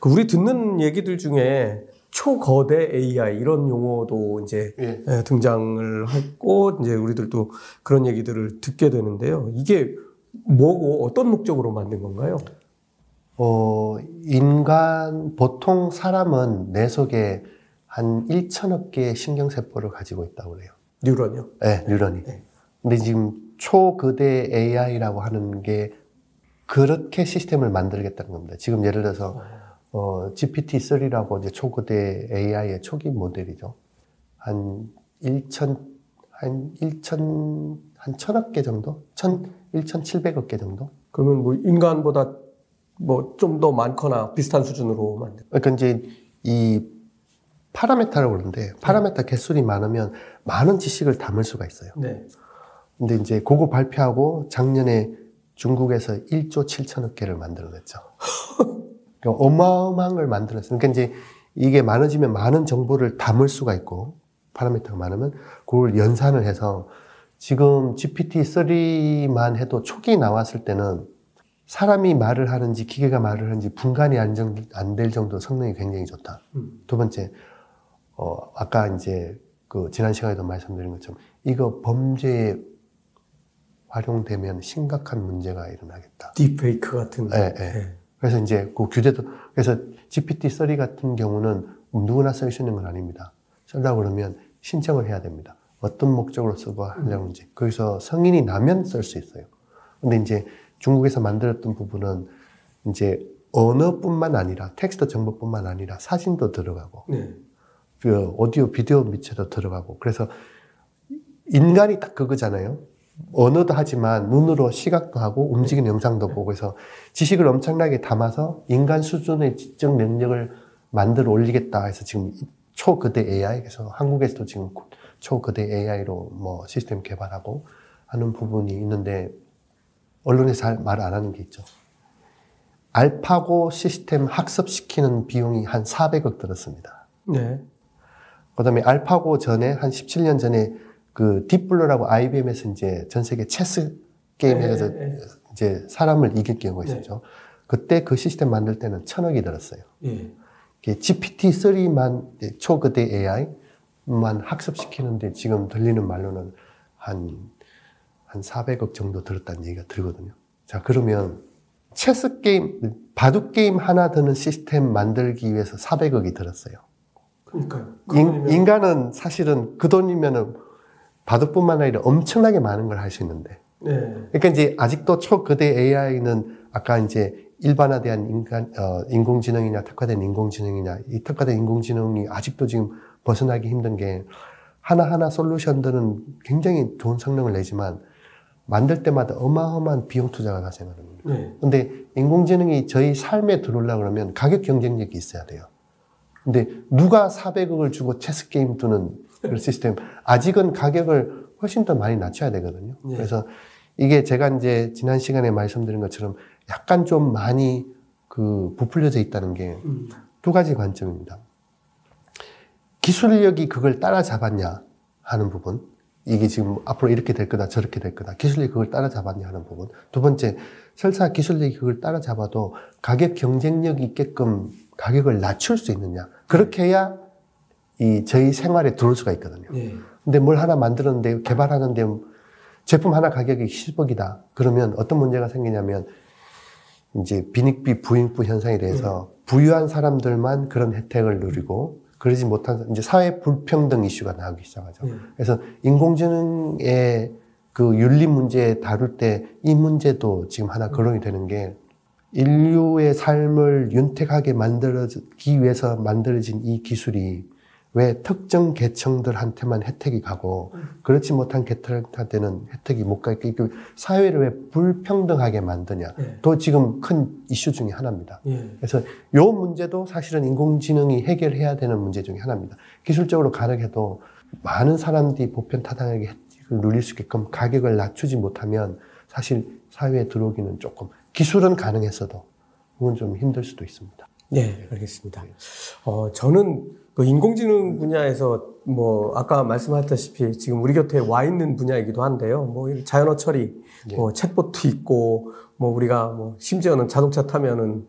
그 우리 듣는 얘기들 중에 초거대 AI 이런 용어도 이제 예. 예, 등장을 했고 이제 우리들도 그런 얘기들을 듣게 되는데요. 이게 뭐고 어떤 목적으로 만든 건가요? 어, 인간, 보통 사람은 뇌 속에 한 1천억 개의 신경세포를 가지고 있다고 그래요. 뉴런이요. 네, 뉴런이. 네. 근데 지금 초거대 AI라고 하는 게 그렇게 시스템을 만들겠다는 겁니다. 지금 예를 들어서 어, GPT-3라고 이제 초거대 AI의 초기 모델이죠. 한 1천, 한 1천, 한 천억 개 정도? 천, 1,700억 개 정도? 그러면 뭐 인간보다 뭐 좀 더 많거나 비슷한 수준으로 만든. 그러니까 이제 이 파라메타라고 그러는데 파라메타 개수이 많으면 많은 지식을 담을 수가 있어요. 네. 근데 이제 그거 발표하고 작년에 중국에서 1조 7천억 개를 만들어냈죠. 그러니까 어마어마한 걸 만들었어요. 그러니까 이제 이게 많아지면 많은 정보를 담을 수가 있고 파라미터가 많으면 그걸 연산을 해서 지금 GPT-3만 해도 초기 나왔을 때는 사람이 말을 하는지 기계가 말을 하는지 분간이 안 될 정도 성능이 굉장히 좋다. 음. 두 번째, 어, 아까 이제 그 지난 시간에도 말씀드린 것처럼 이거 범죄에 활용되면 심각한 문제가 일어나겠다. 딥페이크 같은. 예, 예. 그래서 이제 그 규제도, 그래서 GPT-3 같은 경우는 누구나 쓸 수 있는 건 아닙니다. 쓰려고 그러면 신청을 해야 됩니다. 어떤 목적으로 쓰고 하려는지. 거기서 성인이 나면 쓸 수 있어요. 근데 이제 중국에서 만들었던 부분은 이제 언어뿐만 아니라 텍스트 정보뿐만 아니라 사진도 들어가고 네. 그 오디오 비디오 밑에도 들어가고 그래서 인간이 딱 그거잖아요. 언어도 하지만 눈으로 시각도 하고 움직이는 영상도 보고 해서 지식을 엄청나게 담아서 인간 수준의 지적 능력을 만들어 올리겠다 해서 지금 초거대 AI 그래서 한국에서도 지금 초거대 AI로 뭐 시스템 개발하고 하는 부분이 있는데 언론에 잘 말 안 하는 게 있죠. 알파고 시스템 학습시키는 비용이 한 400억 들었습니다. 네. 그 다음에 알파고 전에 한 17년 전에 그 딥블루라고 IBM에서 이제 전 세계 체스 게임 네, 네, 네. 이제 사람을 이길 경우가 있었죠. 그때 그 시스템 만들 때는 천억이 들었어요. 예. GPT-3만 초거대 AI 만 학습시키는데 지금 들리는 말로는 한, 한 400억 정도 들었다는 얘기가 들거든요. 자, 그러면 체스 게임, 바둑 게임 하나 드는 시스템 만들기 위해서 400억이 들었어요. 그러니까요. 그 인, 돈이면- 인간은 사실은 그 돈이면은 바둑뿐만 아니라 엄청나게 많은 걸 할 수 있는데. 네. 그러니까 이제 아직도 초거대 AI는 아까 이제 일반화된 인간, 어, 인공지능이냐 특화된 인공지능이냐 이 특화된 인공지능이 아직도 지금 벗어나기 힘든 게 하나하나 솔루션들은 굉장히 좋은 성능을 내지만 만들 때마다 어마어마한 비용 투자가 발생합니다. 네. 근데 인공지능이 저희 삶에 들어오려고 그러면 가격 경쟁력이 있어야 돼요. 근데 누가 400억을 주고 체스 게임 두는 그런 시스템 아직은 가격을 훨씬 더 많이 낮춰야 되거든요. 네. 그래서 이게 제가 이제 지난 시간에 말씀드린 것처럼 약간 좀 많이 그 부풀려져 있다는 게두 음. 가지 관점입니다. 기술력이 그걸 따라잡았냐 하는 부분. 이게 지금 앞으로 이렇게 될 거다, 저렇게 될 거다. 기술력이 그걸 따라잡았냐 하는 부분. 두 번째, 설사 기술력이 그걸 따라잡아도 가격 경쟁력이 있게끔 가격을 낮출 수 있느냐. 그렇게 해야 이 저희 생활에 들어올 수가 있거든요. 예. 근데 뭘 하나 만들었는데, 개발하는데 제품 하나 가격이 10억이다. 그러면 어떤 문제가 생기냐면 이제 빈익비 부익부 현상에 대해서 부유한 사람들만 그런 혜택을 누리고 그러지 못한 이제 사회 불평등 이슈가 나오기 시작하죠. 네. 그래서 인공지능의 그 윤리 문제 다룰 때 이 문제도 지금 하나 거론이 되는 게 인류의 삶을 윤택하게 만들기 위해서 만들어진 이 기술이 왜 특정 계층들한테만 혜택이 가고 그렇지 못한 계층한테는 혜택이 못 가게 이게 사회를 왜 불평등하게 만드냐 네. 또 지금 큰 이슈 중에 하나입니다. 예. 그래서 요 문제도 사실은 인공지능이 해결해야 되는 문제 중에 하나입니다. 기술적으로 가능해도 많은 사람들이 보편 타당하게 혜택을 누릴 수 있게끔 가격을 낮추지 못하면 사실 사회에 들어오기는 조금 기술은 가능했어도 그건 좀 힘들 수도 있습니다. 네, 알겠습니다. 어, 저는 그 인공지능 분야에서 뭐 아까 말씀하셨다시피 지금 우리 곁에 와 있는 분야이기도 한데요. 뭐 자연어 처리, 예. 뭐 챗봇도 있고, 뭐 우리가 뭐 심지어는 자동차 타면은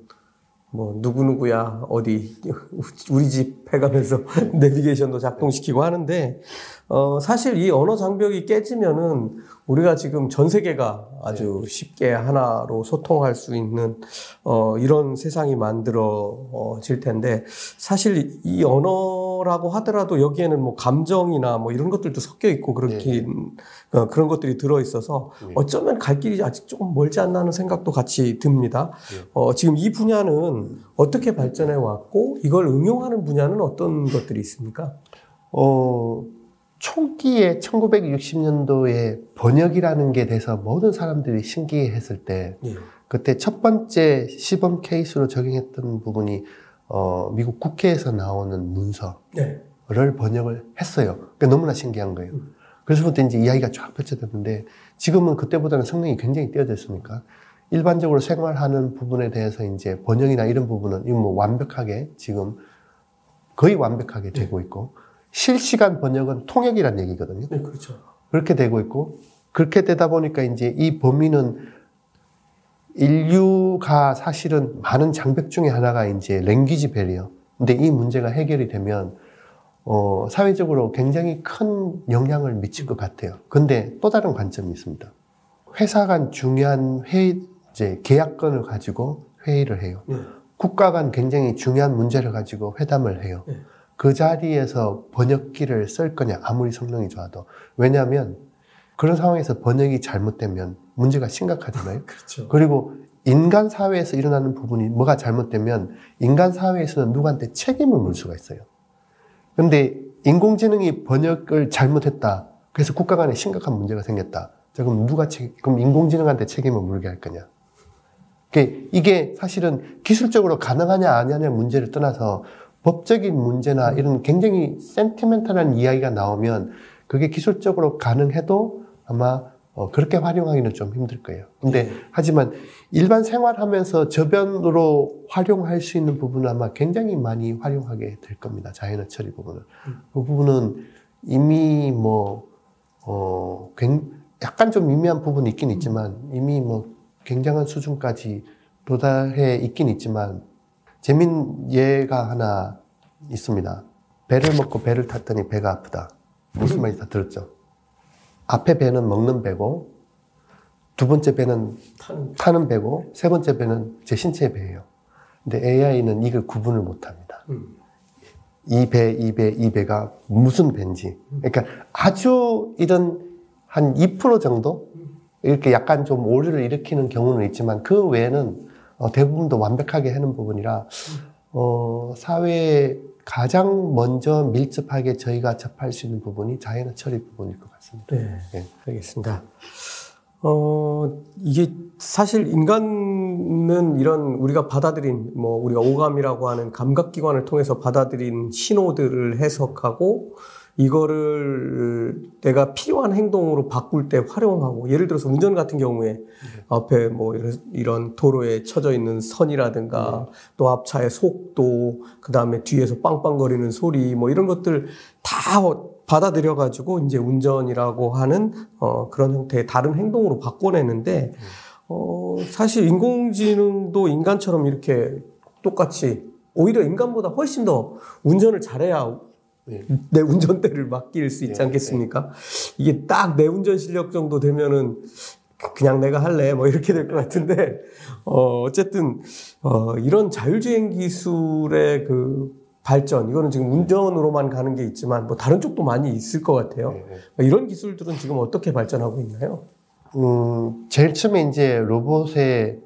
뭐 누구누구야 어디 우리 집 해가면서 내비게이션도 작동시키고 하는데 어 사실 이 언어 장벽이 깨지면은 우리가 지금 전 세계가 아주 쉽게 하나로 소통할 수 있는 어 이런 세상이 만들어질 텐데 사실 이 언어 라고 하더라도 여기에는 뭐 감정이나 뭐 이런 것들도 섞여 있고 그렇긴 어, 그런 것들이 들어 있어서 네. 어쩌면 갈 길이 아직 조금 멀지 않나 하는 생각도 같이 듭니다. 네. 어, 지금 이 분야는 어떻게 발전해 왔고 이걸 응용하는 분야는 어떤 것들이 있습니까? 어, 초기에 1960년도에 번역이라는 게 돼서 모든 사람들이 신기했을 때 예. 그때 첫 번째 시범 케이스로 적용했던 부분이 어, 미국 국회에서 나오는 문서를 네. 번역을 했어요. 그러니까 너무나 신기한 거예요. 그래서부터 이제 이야기가 쫙 펼쳐졌는데 지금은 그때보다는 성능이 굉장히 뛰어졌으니까 일반적으로 생활하는 부분에 대해서 이제 번역이나 이런 부분은 이거 뭐 완벽하게 지금 거의 완벽하게 되고 있고 실시간 번역은 통역이란 얘기거든요. 네, 그렇죠. 그렇게 되고 있고 그렇게 되다 보니까 이제 이 범위는 인류가 사실은 많은 장벽 중에 하나가 이제 랭귀지 베리어. 근데 이 문제가 해결이 되면 어, 사회적으로 굉장히 큰 영향을 미칠 것 같아요. 근데 또 다른 관점이 있습니다. 회사 간 중요한 회의, 이제 계약건을 가지고 회의를 해요. 네. 국가 간 굉장히 중요한 문제를 가지고 회담을 해요. 네. 그 자리에서 번역기를 쓸 거냐, 아무리 성능이 좋아도. 왜냐하면 그런 상황에서 번역이 잘못되면 문제가 심각하잖아요. 그렇죠. 그리고 인간 사회에서 일어나는 부분이 뭐가 잘못되면 인간 사회에서는 누구한테 책임을 물 수가 있어요. 근데 인공지능이 번역을 잘못했다. 그래서 국가 간에 심각한 문제가 생겼다. 자, 그럼 누가 책, 그럼 인공지능한테 책임을 물게 할 거냐. 이게 사실은 기술적으로 가능하냐 아니냐의 문제를 떠나서 법적인 문제나 이런 굉장히 센티멘탈한 이야기가 나오면 그게 기술적으로 가능해도 아마 어, 그렇게 활용하기는 좀 힘들 거예요. 근데 하지만 일반 생활하면서 저변으로 활용할 수 있는 부분은 아마 굉장히 많이 활용하게 될 겁니다. 자연의 처리 부분을. 그 부분은 이미 뭐, 어, 굉- 약간 좀 미미한 부분이 있긴 있지만 이미 뭐 굉장한 수준까지 도달해 있긴 있지만 재민 예가 하나 있습니다. 배를 먹고 배를 탔더니 배가 아프다. 무슨 말인지 다 들었죠? 앞에 배는 먹는 배고 두 번째 배는 타는 타는 배고 세 번째 배는 제 신체 배예요. 근데 AI는 이걸 구분을 못 합니다. 음. 이 배, 이 배, 이 배가 무슨 배인지. 그러니까 아주 이런 한 2% 정도? 이렇게 약간 좀 오류를 일으키는 경우는 있지만 그 외에는 어, 대부분도 완벽하게 하는 부분이라, 어, 사회에 가장 먼저 밀접하게 저희가 접할 수 있는 부분이 자연의 처리 부분일 것 같습니다. 네, 네. 알겠습니다. 어, 이게 사실 인간은 이런 우리가 받아들인 뭐 우리가 오감이라고 하는 감각기관을 통해서 받아들인 신호들을 해석하고 이거를 내가 필요한 행동으로 바꿀 때 활용하고 예를 들어서 운전 같은 경우에 앞에 뭐 이런- 이런 도로에 쳐져 있는 선이라든가 또 앞차의 속도 그 다음에 뒤에서 빵빵거리는 소리 뭐 이런 것들 다 받아들여 가지고 이제 운전이라고 하는 어 그런 형태의 다른 행동으로 바꿔내는데 어 사실 인공지능도 인간처럼 이렇게 똑같이 오히려 인간보다 훨씬 더 운전을 잘해야 네. 내 운전대를 맡길 수 있지 네, 않겠습니까? 이게 딱 내 운전 실력 정도 되면은 그냥 내가 할래 뭐 이렇게 될 것 같은데 어 어쨌든 어 이런 자율주행 기술의 그 발전 이거는 지금 운전으로만 가는 게 있지만 뭐 다른 쪽도 많이 있을 것 같아요. 네, 네. 이런 기술들은 지금 어떻게 발전하고 있나요? 음, 제일 처음에 이제 로봇에,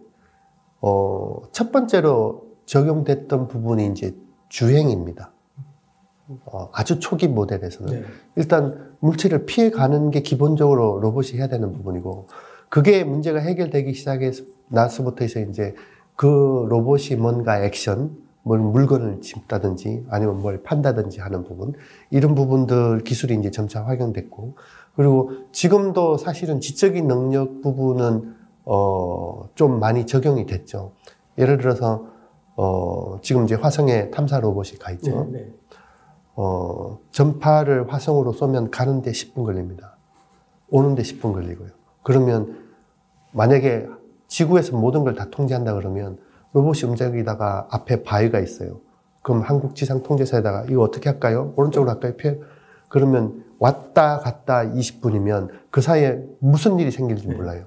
어, 첫 번째로 적용됐던 부분이 이제 주행입니다. 어, 아주 초기 모델에서는. 일단 물체를 피해 가는 게 기본적으로 로봇이 해야 되는 부분이고, 그게 문제가 해결되기 시작해서, 나서부터 해서 이제 그 로봇이 뭔가 액션, 뭘 물건을 짚다든지 아니면 뭘 판다든지 하는 부분, 이런 부분들 기술이 이제 점차 확용됐고, 그리고 지금도 사실은 지적인 능력 부분은 어, 좀 많이 적용이 됐죠. 예를 들어서 어, 지금 이제 화성에 탐사 로봇이 가 있죠. 네. 어, 전파를 화성으로 쏘면 가는데 10분 걸립니다. 오는데 10분 걸리고요. 그러면 만약에 지구에서 모든 걸 다 통제한다 그러면 로봇이 움직이다가 앞에 바위가 있어요. 그럼 한국 지상 통제사에다가 이거 어떻게 할까요? 오른쪽으로 할까요? 피 그러면 왔다 갔다 20분이면 그 사이에 무슨 일이 생길지 몰라요.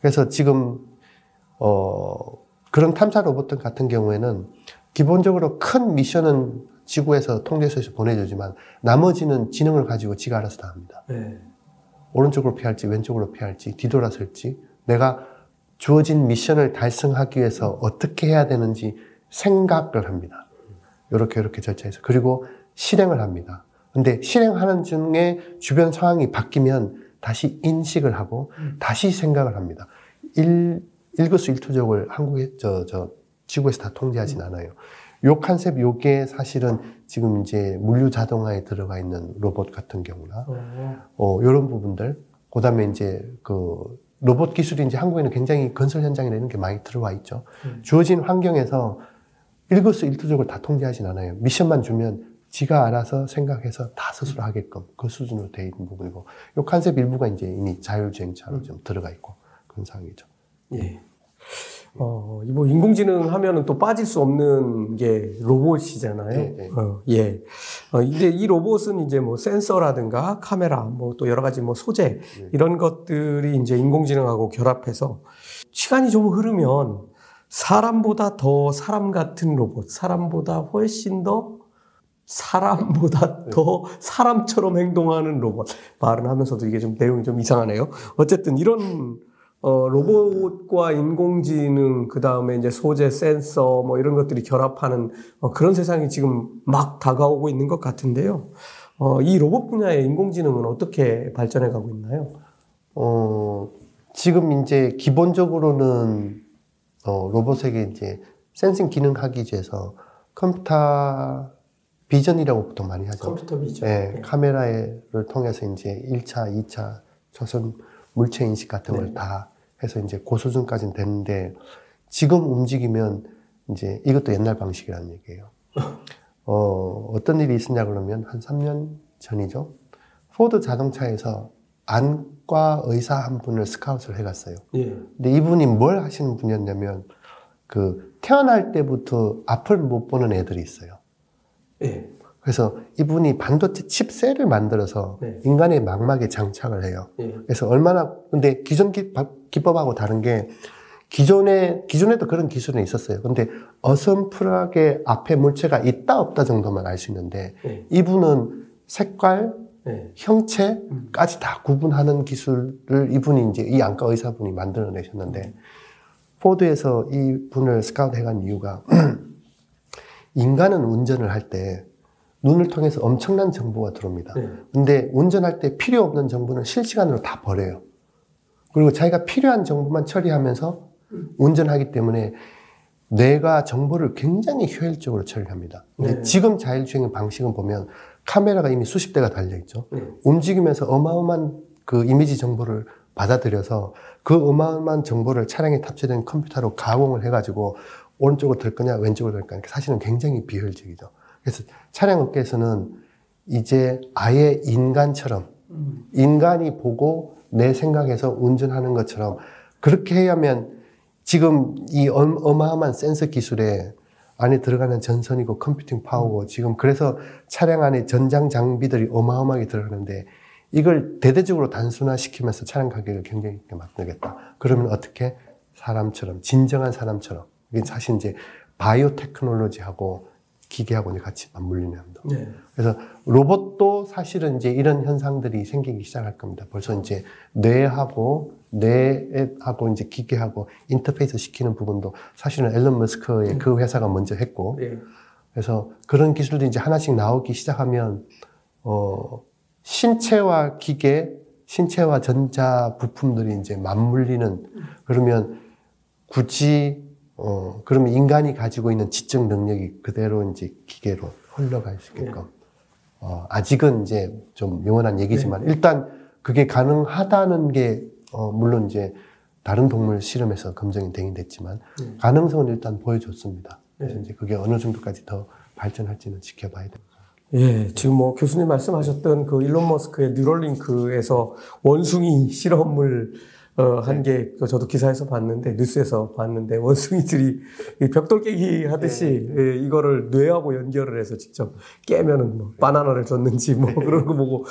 그래서 지금 어 그런 탐사 로봇 같은 경우에는 기본적으로 큰 미션은 지구에서 통제소에서 보내주지만 나머지는 지능을 가지고 지가 알아서 다 합니다. 네. 오른쪽으로 피할지 왼쪽으로 피할지 뒤돌아설지 내가 주어진 미션을 달성하기 위해서 어떻게 해야 되는지 생각을 합니다. 이렇게 이렇게 절차해서 그리고 실행을 합니다. 근데 실행하는 중에 주변 상황이 바뀌면 다시 인식을 하고 다시 생각을 합니다. 일, 일거수일투족을 한국에 저, 저 지구에서 다 통제하진 않아요. 요 컨셉 요게 사실은 지금 이제 물류 자동화에 들어가 있는 로봇 같은 경우나 어, 어, 이런 부분들. 그 다음에 이제 그 로봇 기술이 이제 한국에는 굉장히 건설 현장이나 이런 게 많이 들어와 있죠. 음. 주어진 환경에서 일거수 일투족을 다 통제하진 않아요. 미션만 주면 지가 알아서 생각해서 다 스스로 하게끔 그 수준으로 돼 있는 부분이고 이 컨셉 일부가 이제 이미 자율주행차로 음. 좀 들어가 있고 그런 상황이죠. 예. 어, 뭐 인공지능 하면은 또 빠질 수 없는 게 로봇이잖아요. 네, 네. 어, 예. 어, 근데 이 로봇은 이제 뭐 센서라든가 카메라, 뭐 또 여러 가지 뭐 소재 네. 이런 것들이 이제 인공지능하고 결합해서 시간이 좀 흐르면 사람보다 더 사람 같은 로봇, 사람보다 훨씬 더 사람보다 네. 더 사람처럼 행동하는 로봇. 말은 하면서도 이게 좀 내용이 좀 이상하네요. 어쨌든 이런 어, 로봇과 인공지능, 그 다음에 이제 소재, 센서, 뭐 이런 것들이 결합하는 어, 그런 세상이 지금 막 다가오고 있는 것 같은데요. 어, 이 로봇 분야의 인공지능은 어떻게 발전해 가고 있나요? 어, 지금 이제 기본적으로는 어, 로봇에게 이제 sensing 기능 하기 위해서 computer vision이라고 보통 많이 하죠. computer vision. 예, 카메라를 통해서 이제 1차, 2차, 저수준 물체 인식 같은 걸 네. 다 해서 이제 고수준까지는 됐는데 지금 움직이면 이제 이것도 옛날 방식이라는 얘기예요. 어, 어떤 일이 있었냐 그러면 한 3년 전이죠. 포드 자동차에서 안과 의사 한 분을 스카웃을 해갔어요. 예. 근데 이분이 뭘 하시는 분이었냐면 그 태어날 때부터 앞을 못 보는 애들이 있어요. 예. 그래서 이분이 반도체 칩셀을 만들어서 네. 인간의 망막에 장착을 해요. 예. 그래서 얼마나 근데 기존 기, 기법하고 다른 게 기존에 기존에도 그런 기술은 있었어요. 근데 어슴푸하게 앞에 물체가 있다 없다 정도만 알 수 있는데 예. 이분은 색깔, 예. 형체까지 다 구분하는 기술을 이분이 이제 이 안과 의사분이 만들어내셨는데 포드에서 이 분을 스카우트 해간 이유가 인간은 운전을 할 때 눈을 통해서 엄청난 정보가 들어옵니다. 네. 근데 운전할 때 필요 없는 정보는 실시간으로 다 버려요. 그리고 자기가 필요한 정보만 처리하면서 운전하기 때문에 뇌가 정보를 굉장히 효율적으로 처리합니다. 근데 네. 지금 자율주행 방식은 보면 카메라가 이미 수십 대가 달려 있죠. 네. 움직이면서 어마어마한 그 이미지 정보를 받아들여서 그 어마어마한 정보를 차량에 탑재된 컴퓨터로 가공을 해가지고 오른쪽으로 들 거냐 왼쪽으로 들 거냐 사실은 굉장히 비효율적이죠. 그래서 차량 업계에서는 이제 아예 인간처럼 음. 인간이 보고 내 생각에서 운전하는 것처럼 그렇게 해야면 지금 이 엄- 어마어마한 센서 기술에 안에 들어가는 전선이고 컴퓨팅 파워고 지금 그래서 차량 안에 전장 장비들이 어마어마하게 들어가는데 이걸 대대적으로 단순화시키면서 차량 가격을 굉장히 맞추겠다. 그러면 어떻게 사람처럼 진정한 사람처럼 이게 사실 이제 바이오 테크놀로지하고 기계하고 이제 같이 맞물리는 합니다. 네. 그래서 로봇도 사실은 이제 이런 현상들이 생기기 시작할 겁니다. 벌써 이제 뇌하고 뇌하고 이제 기계하고 인터페이스 시키는 부분도 사실은 앨런 머스크의 그 회사가 먼저 했고 예. 그래서 그런 기술들이 이제 하나씩 나오기 시작하면 어 신체와 기계, 신체와 전자 부품들이 이제 맞물리는 그러면 굳이 어 그러면 인간이 가지고 있는 지적 능력이 그대로 이제 기계로 흘러갈 수 있게끔 어 아직은 이제 좀 영원한 얘기지만 일단 그게 가능하다는 게 어 물론 이제 다른 동물 실험에서 검증이 되긴 됐지만 네. 가능성은 일단 보여줬습니다. 그래서 네. 이제 그게 어느 정도까지 더 발전할지는 지켜봐야 됩니다. 예, 지금 뭐 교수님 말씀하셨던 그 일론 머스크의 뉴럴링크에서 원숭이 실험을 어, 한게 저도 기사에서 봤는데 뉴스에서 봤는데 원숭이들이 이 벽돌 깨기 하듯이 예, 이거를 뇌하고 연결을 해서 직접 깨면은 뭐 바나나를 줬는지 뭐 그런 거 보고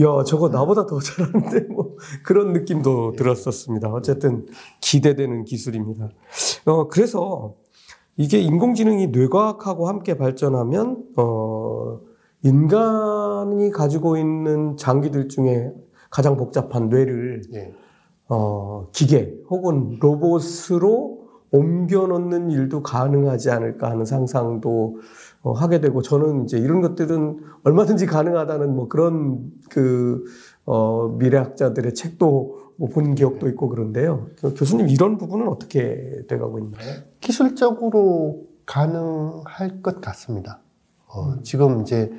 야 저거 나보다 더 잘하는데 뭐 그런 느낌도 들었었습니다. 어쨌든 기대되는 기술입니다. 어 그래서 이게 인공지능이 뇌과학하고 함께 발전하면 어 인간이 가지고 있는 장기들 중에 가장 복잡한 뇌를 예. 어 기계 혹은 로봇으로 옮겨 놓는 일도 가능하지 않을까 하는 상상도 어, 하게 되고 저는 이제 이런 것들은 얼마든지 가능하다는 뭐 그런 그 어, 미래학자들의 책도 뭐본 기억도 있고 그런데요. 그 교수님 이런 부분은 어떻게 돼가고 있나요? 기술적으로 가능할 것 같습니다. 어, 음. 지금 이제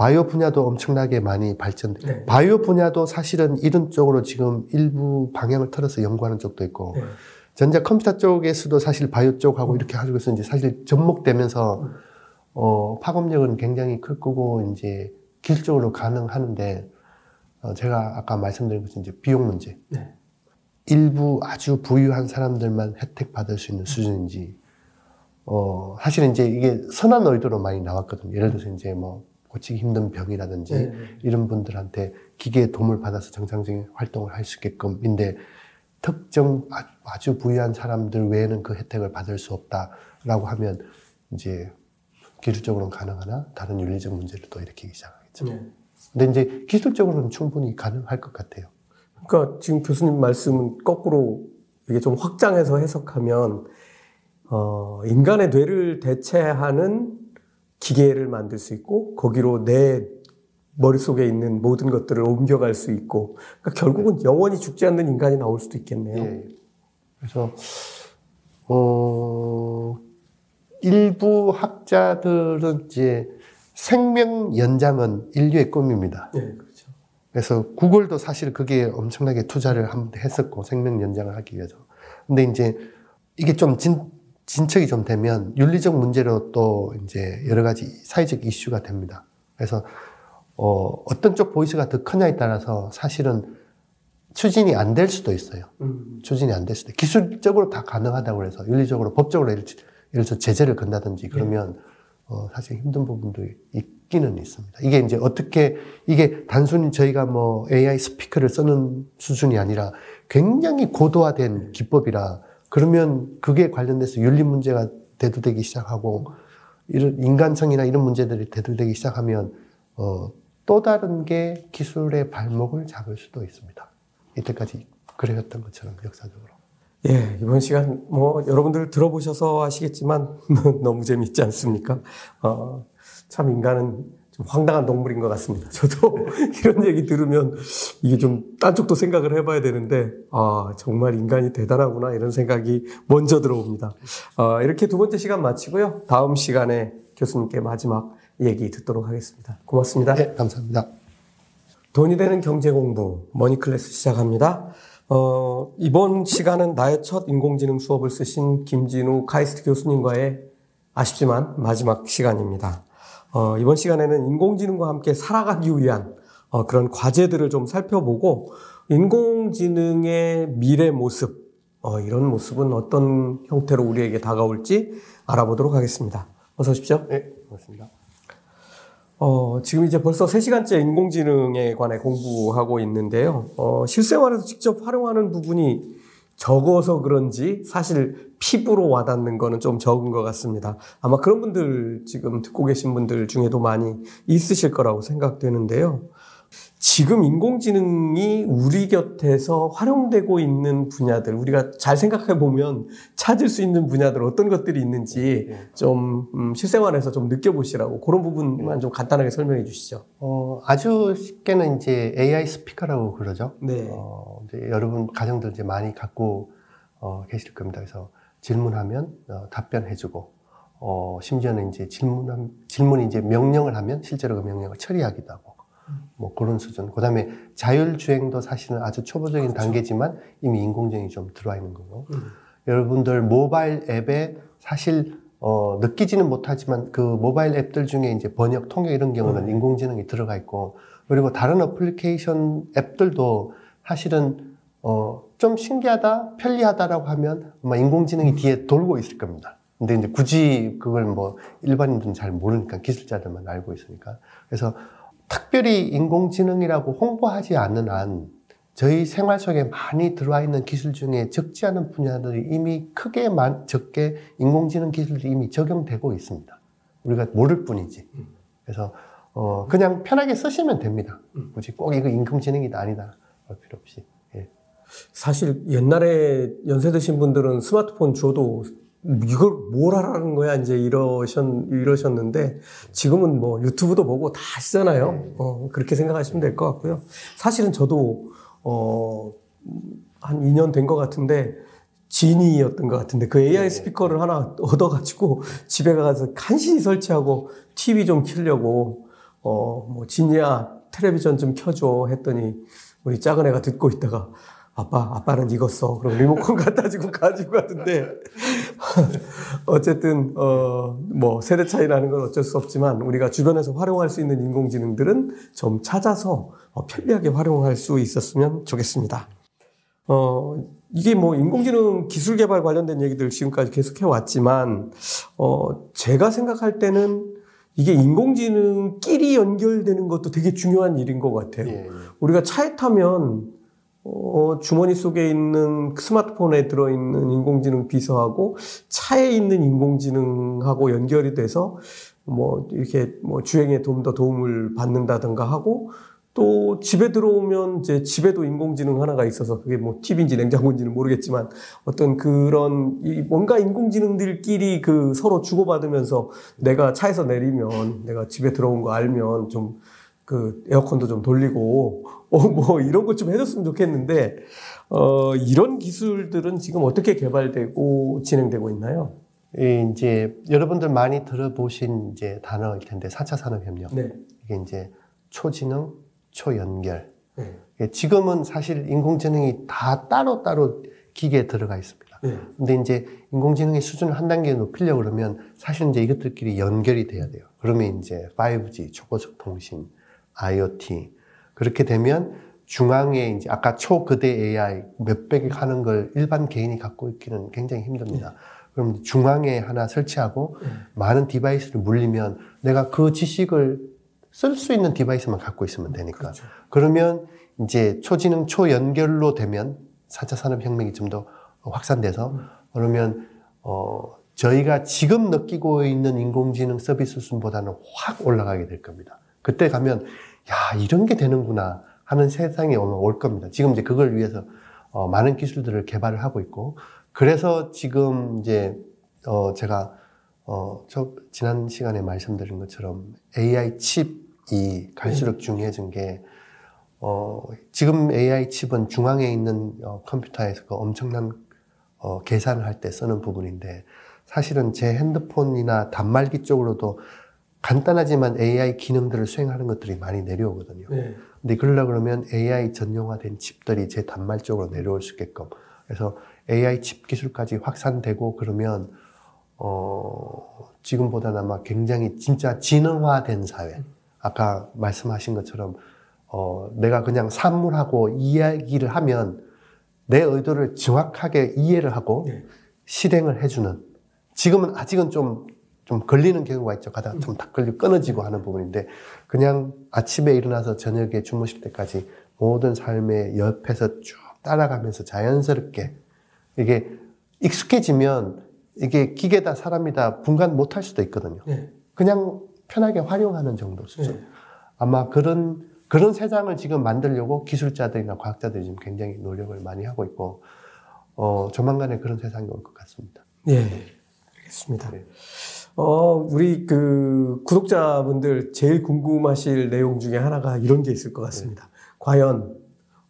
바이오 분야도 엄청나게 많이 발전돼. 네. 바이오 분야도 사실은 이런 쪽으로 지금 일부 방향을 틀어서 연구하는 쪽도 있고, 네. 전자 컴퓨터 쪽에서도 사실 바이오 쪽하고 이렇게 하고 있어 이제 사실 접목되면서 음. 어, 파급력은 굉장히 클 거고 이제 기술적으로 가능하는데 어, 제가 아까 말씀드린 것은 이제 비용 문제. 네. 일부 아주 부유한 사람들만 혜택 받을 수 있는 수준인지, 어, 사실은 이제 이게 선한 의도로 많이 나왔거든요. 예를 들어서 이제 뭐, 고치기 힘든 병이라든지, 네. 이런 분들한테 기계의 도움을 받아서 정상적인 활동을 할 수 있게끔인데, 특정 아- 아주 부유한 사람들 외에는 그 혜택을 받을 수 없다라고 하면, 이제 기술적으로는 가능하나, 다른 윤리적 문제를 또 일으키기 시작하겠죠. 네. 근데 이제 기술적으로는 충분히 가능할 것 같아요. 그러니까 지금 교수님 말씀은 거꾸로 이게 좀 확장해서 해석하면 어, 인간의 뇌를 대체하는 기계를 만들 수 있고 거기로 내 머릿속에 있는 모든 것들을 옮겨갈 수 있고 그러니까 결국은 영원히 죽지 않는 인간이 나올 수도 있겠네요. 예. 그래서 어 일부 학자들은 이제 생명 연장은 인류의 꿈입니다. 네, 그렇죠. 그래서 구글도 사실 그게 엄청나게 투자를 한 했었고 생명 연장을 하기 위해서. 근데 이제 이게 좀 진, 진척이 좀 되면 윤리적 문제로 또 이제 여러 가지 사회적 이슈가 됩니다. 그래서 어, 어떤 쪽 보이스가 더 크냐에 따라서 사실은 추진이 안 될 수도 있어요. 음. 추진이 안 될 수도. 있어요. 기술적으로 다 가능하다고 해서 윤리적으로 법적으로 예를, 예를 들어 제재를 건다든지 그러면 어, 사실 힘든 부분도 있기는 있습니다. 이게 이제 어떻게 이게 단순히 저희가 뭐 AI 스피커를 쓰는 수준이 아니라 굉장히 고도화된 기법이라 그러면 그게 관련돼서 윤리 문제가 대두되기 시작하고 이런 인간성이나 이런 문제들이 대두되기 시작하면 어, 또 다른 게 기술의 발목을 잡을 수도 있습니다. 이때까지 그래왔던 것처럼 역사적으로. 예, 이번 시간 뭐 여러분들 들어보셔서 아시겠지만 너무 재밌지 않습니까? 어, 참 인간은 좀 황당한 동물인 것 같습니다. 저도 이런 얘기 들으면 이게 좀 딴 쪽도 생각을 해봐야 되는데 아 정말 인간이 대단하구나 이런 생각이 먼저 들어옵니다. 어, 이렇게 두 번째 시간 마치고요. 다음 시간에 교수님께 마지막 얘기 듣도록 하겠습니다. 고맙습니다. 네, 감사합니다. 돈이 되는 경제 공부 머니 클래스 시작합니다. 어, 이번 시간은 나의 첫 인공지능 수업을 쓰신 김진우 카이스트 교수님과의 아쉽지만 마지막 시간입니다. 어, 이번 시간에는 인공지능과 함께 살아가기 위한 어, 그런 과제들을 좀 살펴보고 인공지능의 미래 모습, 어, 이런 모습은 어떤 형태로 우리에게 다가올지 알아보도록 하겠습니다. 어서 오십시오. 네, 고맙습니다. 어, 지금 이제 벌써 3시간째 인공지능에 관해 공부하고 있는데요. 어, 실생활에서 직접 활용하는 부분이 적어서 그런지 사실 피부로 와닿는 거는 좀 적은 것 같습니다. 아마 그런 분들 지금 듣고 계신 분들 중에도 많이 있으실 거라고 생각되는데요. 지금 인공지능이 우리 곁에서 활용되고 있는 분야들, 우리가 잘 생각해 보면 찾을 수 있는 분야들 어떤 것들이 있는지 네. 좀 음, 실생활에서 좀 느껴보시라고 그런 부분만 좀 간단하게 설명해 주시죠. 어, 아주 쉽게는 이제 AI 스피커라고 그러죠. 네. 어, 이제 여러분 가정들 이제 많이 갖고 어, 계실 겁니다. 그래서 질문하면 어, 답변해주고, 어, 심지어는 이제 질문 질문이 이제 명령을 하면 실제로 그 명령을 처리하기도 하고, 뭐 그런 수준. 그 다음에 자율주행도 사실은 아주 초보적인 단계지만 이미 인공지능이 좀 들어와 있는 거고. 음. 여러분들 모바일 앱에 사실 어, 느끼지는 못하지만 그 모바일 앱들 중에 이제 번역, 통역 이런 경우는 음. 인공지능이 들어가 있고 그리고 다른 어플리케이션 앱들도 사실은 어, 좀 신기하다, 편리하다라고 하면 아마 인공지능이 뒤에 돌고 있을 겁니다. 근데 이제 굳이 그걸 뭐 일반인들은 잘 모르니까 기술자들만 알고 있으니까. 그래서 특별히 인공지능이라고 홍보하지 않는 한 저희 생활 속에 많이 들어와 있는 기술 중에 적지 않은 분야들이 이미 크게 만, 적게 인공지능 기술이 이미 적용되고 있습니다. 우리가 모를 뿐이지. 그래서 어, 그냥 편하게 쓰시면 됩니다. 굳이 꼭 이거 인공지능이다 아니다 할 필요 없이. 예. 사실 옛날에 연세 드신 분들은 스마트폰 줘도 이걸 뭘 하라는 거야 이제 이러셨 이러셨는데 지금은 뭐 유튜브도 보고 다 하시잖아요. 어, 그렇게 생각하시면 될 것 같고요. 사실은 저도 어, 한 2년 된 것 같은데 지니였던 것 같은데 그 AI 스피커를 하나 얻어가지고 집에 가서 간신히 설치하고 TV 좀 켜려고 어뭐 지니야 텔레비전 좀 켜줘 했더니 우리 작은 애가 듣고 있다가 아빠 아빠는 이거 써 그럼 리모컨 갖다 주고 가지고 가던데 어쨌든 어 뭐 세대 차이 나는 건 어쩔 수 없지만 우리가 주변에서 활용할 수 있는 인공지능들은 좀 찾아서 어, 편리하게 활용할 수 있었으면 좋겠습니다. 어, 이게 뭐 인공지능 기술 개발 관련된 얘기들 지금까지 계속 해 왔지만, 어, 제가 생각할 때는 이게 인공지능끼리 연결되는 것도 되게 중요한 일인 것 같아요. 예, 예. 우리가 차에 타면, 어, 주머니 속에 있는 스마트폰에 들어있는 인공지능 비서하고 차에 있는 인공지능하고 연결이 돼서 뭐 이렇게 뭐 주행에 좀 더 도움을 받는다든가 하고 또 집에 들어오면 이제 집에도 인공지능 하나가 있어서 그게 뭐 TV인지 냉장고인지는 모르겠지만 어떤 그런 이 뭔가 인공지능들끼리 그 서로 주고받으면서 내가 차에서 내리면 내가 집에 들어온 거 알면 좀그 에어컨도 좀 돌리고 어 뭐 이런 것 좀 해줬으면 좋겠는데 어 이런 기술들은 지금 어떻게 개발되고 진행되고 있나요? 이 이제 여러분들 많이 들어보신 이제 단어일 텐데 4차 산업혁명. 네. 이게 이제 초지능, 초연결, 네. 지금은 사실 인공지능이 다 따로 따로 기계에 들어가 있습니다. 네. 근데 이제 인공지능의 수준을 한 단계 높이려고 그러면 사실 이제 이것들끼리 연결이 돼야 돼요. 그러면 이제 5G, 초고속 통신, IoT. 그렇게 되면 중앙에 이제 아까 초거대 AI 몇백억 하는 걸 일반 개인이 갖고 있기는 굉장히 힘듭니다. 그럼 중앙에 하나 설치하고 네. 많은 device를 물리면 내가 그 지식을 쓸 수 있는 device만 갖고 있으면 되니까. 그렇죠. 그러면 이제 초지능 초연결로 되면 4차 산업혁명이 좀 더 확산돼서 그러면 어 저희가 지금 느끼고 있는 인공지능 서비스 수준보다는 확 올라가게 될 겁니다. 그때 가면 야 이런 게 되는구나 하는 세상이 오늘 올 겁니다. 지금 이제 그걸 위해서 어, 많은 기술들을 개발을 하고 있고 그래서 지금 이제 어 제가 어 저 지난 시간에 말씀드린 것처럼 AI 칩이 갈수록 중요해진 게 어, 지금 AI 칩은 중앙에 있는 어, 컴퓨터에서 그 엄청난 어, 계산을 할 때 쓰는 부분인데 사실은 제 핸드폰이나 단말기 쪽으로도 간단하지만 AI 기능들을 수행하는 것들이 많이 내려오거든요. 네. 근데 그러려 그러면 AI 전용화된 칩들이 제 단말 쪽으로 내려올 수 있게끔 그래서 AI 칩 기술까지 확산되고 그러면 어 지금보다는 아마 굉장히 진짜 지능화된 사회 아까 말씀하신 것처럼 어 내가 그냥 산물하고 이야기를 하면 내 의도를 정확하게 이해를 하고 네. 실행을 해주는 지금은 아직은 좀, 좀 걸리는 경우가 있죠. 가다가 좀다 걸리고 끊어지고 하는 부분인데 그냥 아침에 일어나서 저녁에 주무실 때까지 모든 삶의 옆에서 쭉 따라가면서 자연스럽게 이게 익숙해지면 이게 기계다 사람이다 분간 못할 수도 있거든요. 네. 그냥 편하게 활용하는 정도 수준. 네. 아마 그런 그런 세상을 지금 만들려고 기술자들이나 과학자들이 지금 굉장히 노력을 많이 하고 있고 어 조만간에 그런 세상이 올 것 같습니다. 예, 알겠습니다. 네. 어, 우리 그 구독자분들 제일 궁금하실 내용 중에 하나가 이런 게 있을 것 같습니다. 과연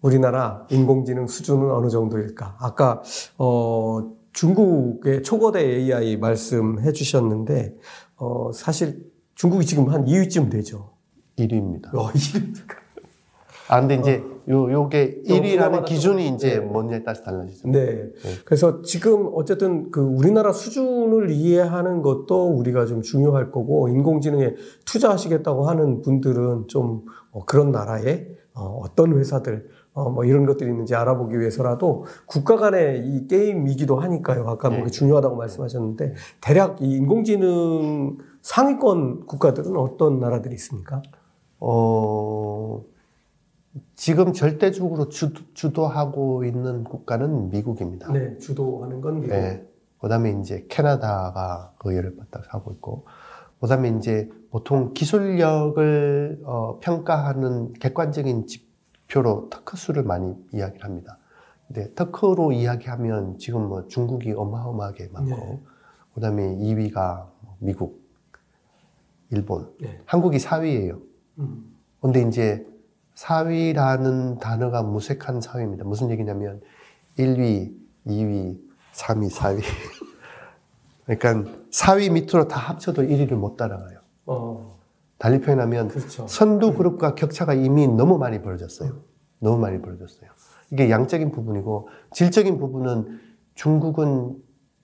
우리나라 인공지능 수준은 어느 정도일까? 아까 어, 중국의 초거대 AI 말씀해 주셨는데 어, 사실 중국이 지금 한 2위쯤 되죠. 1위입니다. 어, 2위. 아 근데 이제 요 요게 좀 1위라는 분야마다 기준이 좀- 이제 네. 뭔지에 따라서 달라지죠. 네. 그래서 지금 어쨌든 그 우리나라 수준을 이해하는 것도 우리가 좀 중요할 거고 인공지능에 투자하시겠다고 하는 분들은 좀 어, 그런 나라에 어, 어떤 회사들 어, 뭐 이런 것들이 있는지 알아보기 위해서라도 국가 간의 이 게임이기도 하니까요. 아까 뭐 네. 중요하다고 말씀하셨는데 대략 이 인공지능 상위권 국가들은 어떤 나라들이 있습니까? 어 지금 절대적으로 주, 주도하고 있는 국가는 미국입니다. 네, 주도하는 건 미국. 네. 그다음에 이제 캐나다가 그 바짝 하고 있고, 그다음에 이제 보통 기술력을 어, 평가하는 객관적인 지표로 특허 수를 많이 이야기를 합니다. 근데 특허로 이야기하면 지금 뭐 중국이 어마어마하게 많고, 네. 그다음에 2위가 미국, 일본, 네. 한국이 4위예요. 음, 근데 이제 4위라는 단어가 무색한 사회입니다. 무슨 얘기냐면 1위, 2위, 3위, 4위. 그러니까 4위 밑으로 다 합쳐도 1위를 못 따라가요. 어, 달리 표현하면 그렇죠. 선두 그룹과 격차가 이미 너무 많이 벌어졌어요. 너무 많이 벌어졌어요. 이게 양적인 부분이고 질적인 부분은 중국은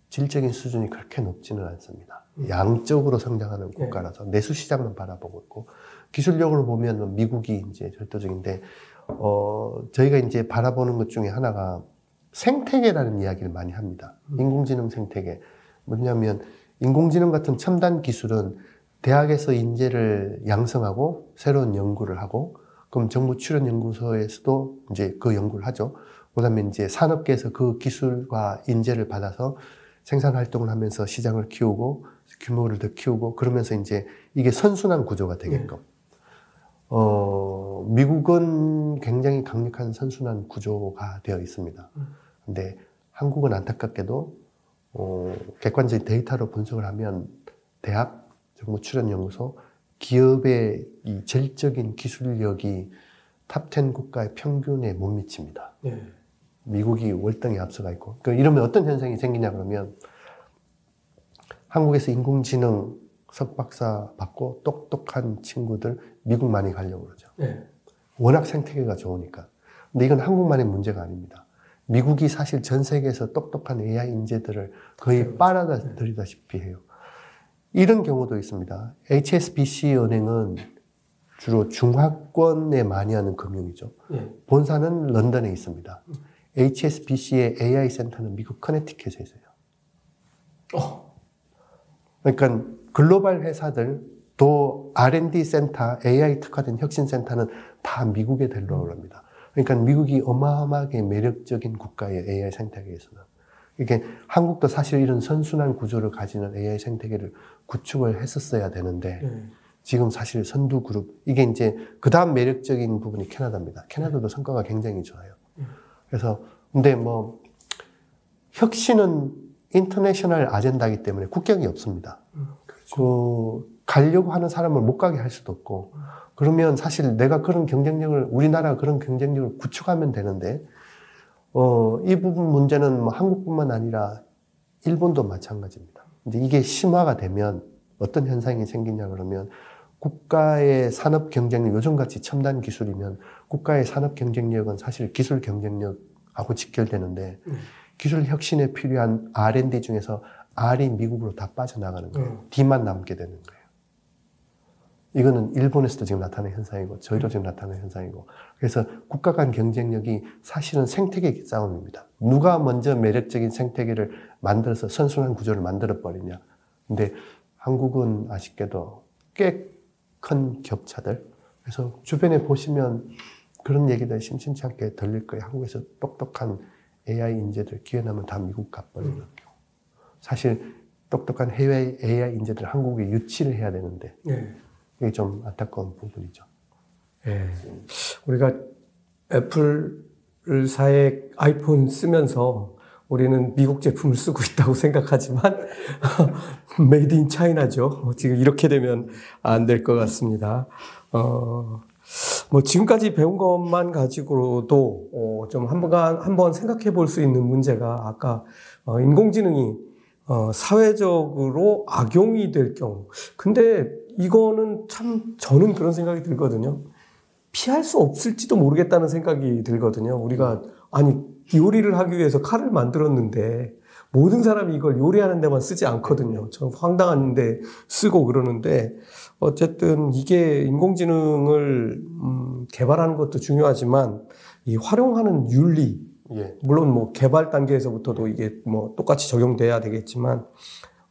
질적인 수준이 그렇게 높지는 않습니다. 양적으로 성장하는 국가라서 내수 시장만 바라보고 있고 기술력으로 보면 미국이 이제 절대적인데 어 저희가 이제 바라보는 것 중에 하나가 생태계라는 이야기를 많이 합니다. 인공지능 생태계 뭐냐면 인공지능 같은 첨단 기술은 대학에서 인재를 양성하고 새로운 연구를 하고 그럼 정부 출연 연구소에서도 이제 그 연구를 하죠. 그다음에 이제 산업계에서 그 기술과 인재를 받아서 생산 활동을 하면서 시장을 키우고 규모를 더 키우고 그러면서 이제 이게 선순환 구조가 되게끔. 어, 미국은 굉장히 강력한 선순환 구조가 되어 있습니다. 근데 한국은 안타깝게도 어, 객관적인 데이터로 분석을 하면 대학, 정부 출연 연구소, 기업의 이 질적인 기술력이 top 10 국가의 평균에 못 미칩니다. 네. 미국이 월등히 앞서가 있고. 그 이러면 어떤 현상이 생기냐 그러면 한국에서 인공지능 석박사 받고 똑똑한 친구들 미국 많이 가려고 그러죠. 네. 워낙 생태계가 좋으니까. 근데 이건 한국만의 문제가 아닙니다. 미국이 사실 전 세계에서 똑똑한 AI 인재들을 거의 빨아들이다시피 해요. 이런 경우도 있습니다. HSBC 은행은 주로 중화권에 많이 하는 금융이죠. 예. 본사는 런던에 있습니다. HSBC의 AI 센터는 미국 커네티켓에 있어요. 어. 그러니까 글로벌 회사들 또 R&D 센터, AI 특화된 혁신 센터는 다 미국에 합니다. 그러니까 미국이 어마어마하게 매력적인 국가의 AI 생태계에서는. 이게 한국도 사실 이런 선순환 구조를 가지는 AI 생태계를 구축을 했었어야 되는데 예. 지금 사실 선두 그룹 이게 이제 그 다음 매력적인 부분이 캐나다입니다. 캐나다도 성과가 굉장히 좋아요. 그래서 근데 뭐 혁신은 인터내셔널 아젠다이기 때문에 국경이 없습니다. 그 가려고 하는 사람을 못 가게 할 수도 없고 그러면 사실 내가 그런 경쟁력을 우리나라가 그런 경쟁력을 구축하면 되는데 어, 이 부분 문제는 뭐 한국뿐만 아니라 일본도 마찬가지입니다. 이제 이게 심화가 되면 어떤 현상이 생기냐 그러면 국가의 산업 경쟁력 요즘같이 첨단 기술이면 국가의 산업 경쟁력은 사실 기술 경쟁력하고 직결되는데 음. 기술 혁신에 필요한 R&D 중에서 R이 미국으로 다 빠져나가는 거예요. 음. D만 남게 되는 거예요. 이거는 일본에서도 지금 나타나는 현상이고 저희도 지금 나타나는 현상이고 그래서 국가 간 경쟁력이 사실은 생태계 싸움입니다. 누가 먼저 매력적인 생태계를 만들어서 선순환 구조를 만들어 버리냐. 근데 한국은 아쉽게도 꽤 큰 격차들. 그래서 주변에 보시면 그런 얘기들 심심치 않게 들릴 거예요. 한국에서 똑똑한 AI 인재들 기회 나면 다 미국 가버리는 경우. 사실 똑똑한 해외 AI 인재들 한국에 유치를 해야 되는데 예. 이게 좀 안타까운 부분이죠. 예. 우리가 애플 사의 아이폰 쓰면서 우리는 미국 제품을 쓰고 있다고 생각하지만 made in China죠. 지금 이렇게 되면 안 될 것 같습니다. 어, 뭐 지금까지 배운 것만 가지고도 어, 좀 한번 한번 생각해 볼 수 있는 문제가 아까 어, 인공지능이 어, 사회적으로 악용이 될 경우. 근데 이거는 참 저는 그런 생각이 들거든요. 피할 수 없을지도 모르겠다는 생각이 들거든요. 우리가 아니 요리를 하기 위해서 칼을 만들었는데 모든 사람이 이걸 요리하는 데만 쓰지 않거든요. 좀 황당한데 쓰고 그러는데 어쨌든 이게 인공지능을 음, 개발하는 것도 중요하지만 이 활용하는 윤리 예. 물론 뭐 개발 단계에서부터도 이게 뭐 똑같이 적용돼야 되겠지만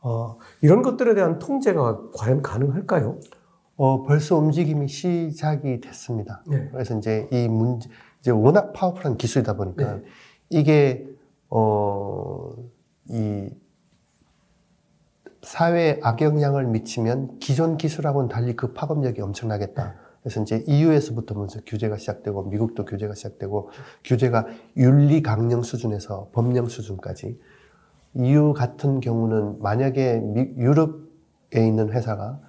어, 이런 것들에 대한 통제가 과연 가능할까요? 어, 벌써 움직임이 시작이 됐습니다. 네. 그래서 이제 이 문제, 이제 워낙 파워풀한 기술이다 보니까 네. 이게, 어, 이 사회에 악영향을 미치면 기존 기술하고는 달리 그 파급력이 엄청나겠다. 그래서 이제 EU에서부터 먼저 규제가 시작되고 미국도 규제가 시작되고 규제가 윤리 강령 수준에서 법령 수준까지 EU 같은 경우는 만약에 미- 유럽에 있는 회사가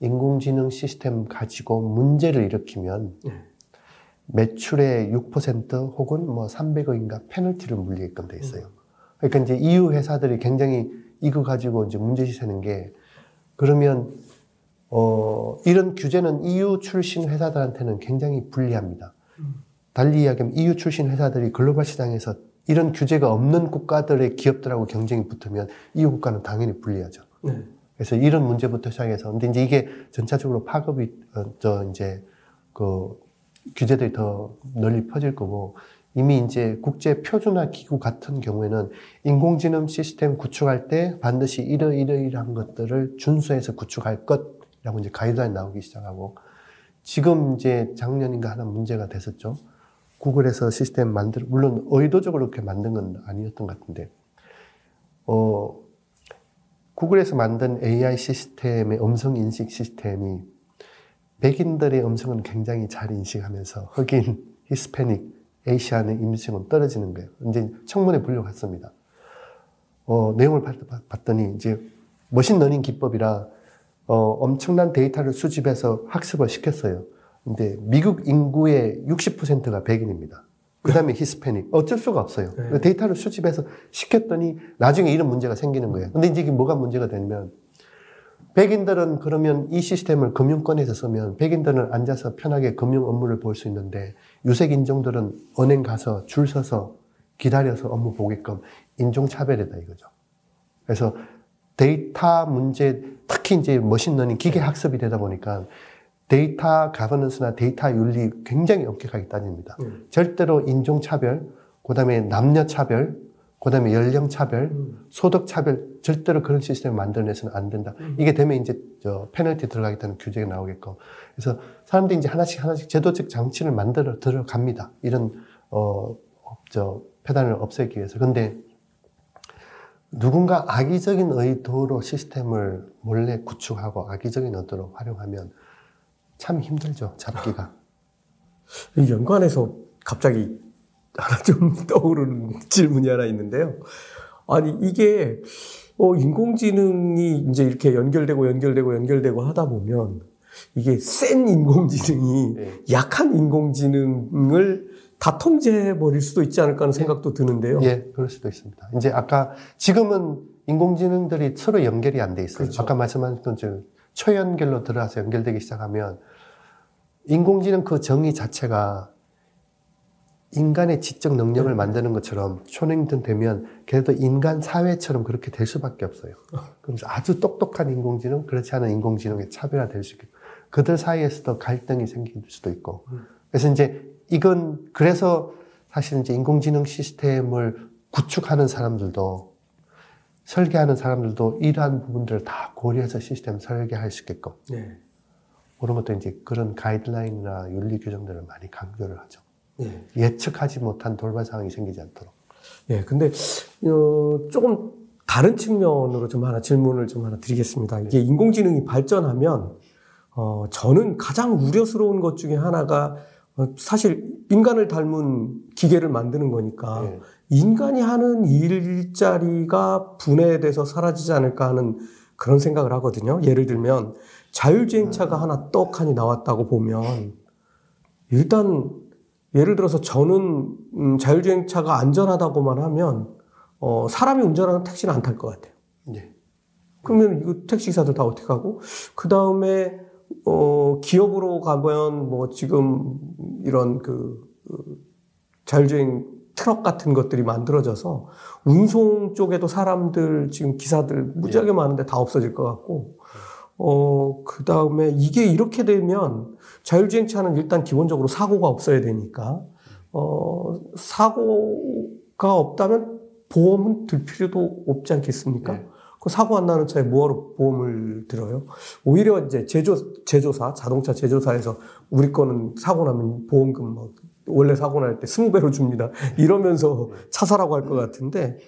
인공지능 시스템 가지고 문제를 일으키면 네. 매출의 6% 혹은 뭐 300억인가 페널티를 물리게끔 돼 있어요. 그러니까 이제 EU 회사들이 굉장히 이거 가지고 이제 문제시되는 게 그러면 어 이런 규제는 EU 출신 회사들한테는 굉장히 불리합니다. 달리 이야기하면 EU 출신 회사들이 글로벌 시장에서 이런 규제가 없는 국가들의 기업들하고 경쟁이 붙으면 EU 국가는 당연히 불리하죠. 네. 그래서 이런 문제부터 시작해서 근데 이제 이게 전체적으로 파급이 어, 저 이제 그 규제들이 더 널리 퍼질 거고 이미 이제 국제 표준화 기구 같은 경우에는 인공지능 시스템 구축할 때 반드시 이러이러이러한 것들을 준수해서 구축할 것이라고 이제 가이드라인 나오기 시작하고 지금 이제 작년인가 하나 문제가 됐었죠. 구글에서 시스템 만들 물론 의도적으로 그렇게 만든 건 아니었던 것 같은데 어 구글에서 만든 AI 시스템의 음성 인식 시스템이 백인들의 음성은 굉장히 잘 인식하면서 흑인, 히스패닉, Asian의 음성은 떨어지는 거예요. 이제 청문회 불려갔습니다. 어, 내용을 봤- 봤더니 이제 machine learning 기법이라 어, 엄청난 데이터를 수집해서 학습을 시켰어요. 근데 미국 인구의 60%가 백인입니다. 그 다음에 히스패닉. 어쩔 수가 없어요. 네. 백인들은 그러면 이 시스템을 금융권에서 쓰면 백인들은 앉아서 편하게 금융 업무를 볼 수 있는데 유색 인종들은 은행 가서 줄 서서 기다려서 업무 보게끔 인종차별이다 이거죠. 그래서 데이터 문제, 특히 이제 machine learning 기계 학습이 되다 보니까 data governance나 데이터 윤리 굉장히 엄격하게 따집니다. 음. 절대로 인종차별, 그 다음에 남녀차별, 그 다음에 연령 차별, 음. 소득 차별, 절대로 그런 시스템을 만들어내서는 안 된다. 음. 이게 되면 이제 저 페널티 들어가겠다는 규제가 나오겠고. 그래서 사람들이 이제 하나씩 하나씩 제도적 장치를 만들어 들어갑니다. 이런, 어, 저, 폐단을 없애기 위해서. 근데 누군가 악의적인 의도로 시스템을 몰래 구축하고 악의적인 의도로 활용하면 참 힘들죠, 잡기가. 이 연관해서 갑자기 하나 좀 떠오르는 질문이 하나 있는데요. 아니, 이게, 어, 인공지능이 이제 이렇게 연결되고 연결되고 연결되고 하다 보면 이게 센 인공지능이 네. 약한 인공지능을 다 통제해 버릴 수도 있지 않을까 하는 생각도 드는데요. 예, 그럴 수도 있습니다. 이제 아까 지금은 인공지능들이 서로 연결이 안 돼 있어요. 그렇죠. 아까 말씀하신 것처럼 초연결로 들어가서 연결되기 시작하면 인공지능 그 정의 자체가 인간의 지적 능력을 네. 만드는 것처럼 초능등 되면 그래도 인간 사회처럼 그렇게 될 수밖에 없어요. 그래서 아주 똑똑한 인공지능, 그렇지 않은 인공지능의 차별화될 수 있고 그들 사이에서도 갈등이 생길 수도 있고 그래서 이제 이건 그래서 사실 이제 인공지능 시스템을 구축하는 사람들도 설계하는 사람들도 이러한 부분들을 다 고려해서 시스템 설계할 수 있게끔 네. 그런 것도 이제 그런 가이드라인이나 윤리 규정들을 많이 강조를 하죠. 네. 예측하지 못한 돌발 상황이 생기지 않도록. 예, 근데, 어, 조금 다른 측면으로 좀 하나 질문을 좀 하나 드리겠습니다. 이게 인공지능이 발전하면, 어, 저는 가장 우려스러운 것 중에 하나가, 어, 사실 인간을 닮은 기계를 만드는 거니까, 예. 인간이 하는 일자리가 분해돼서 사라지지 않을까 하는 그런 생각을 하거든요. 예를 들면, 자율주행차가 하나 떡하니 나왔다고 보면, 일단, 예를 들어서 저는 음, 자율주행차가 안전하다고만 하면 어, 사람이 운전하는 택시는 안 탈 것 같아요. 예. 그러면 이거 택시 기사들 다 어떻게 하고 그 다음에 어, 기업으로 가면 뭐 지금 이런 그, 그 자율주행 트럭 같은 것들이 만들어져서 운송 쪽에도 사람들 지금 기사들 무지하게 많은데 다 없어질 것 같고 어, 그 다음에 이게 이렇게 되면 자율주행차는 일단 기본적으로 사고가 없어야 되니까, 어, 사고가 없다면 보험은 들 필요도 없지 않겠습니까? 네. 그 사고 안 나는 차에 뭐하러 보험을 들어요? 오히려 이제 제조, 제조사, 자동차 제조사에서 우리 거는 사고 나면 보험금 뭐, 원래 사고 날때 20배로 줍니다. 이러면서 차 사라고 할 것 같은데,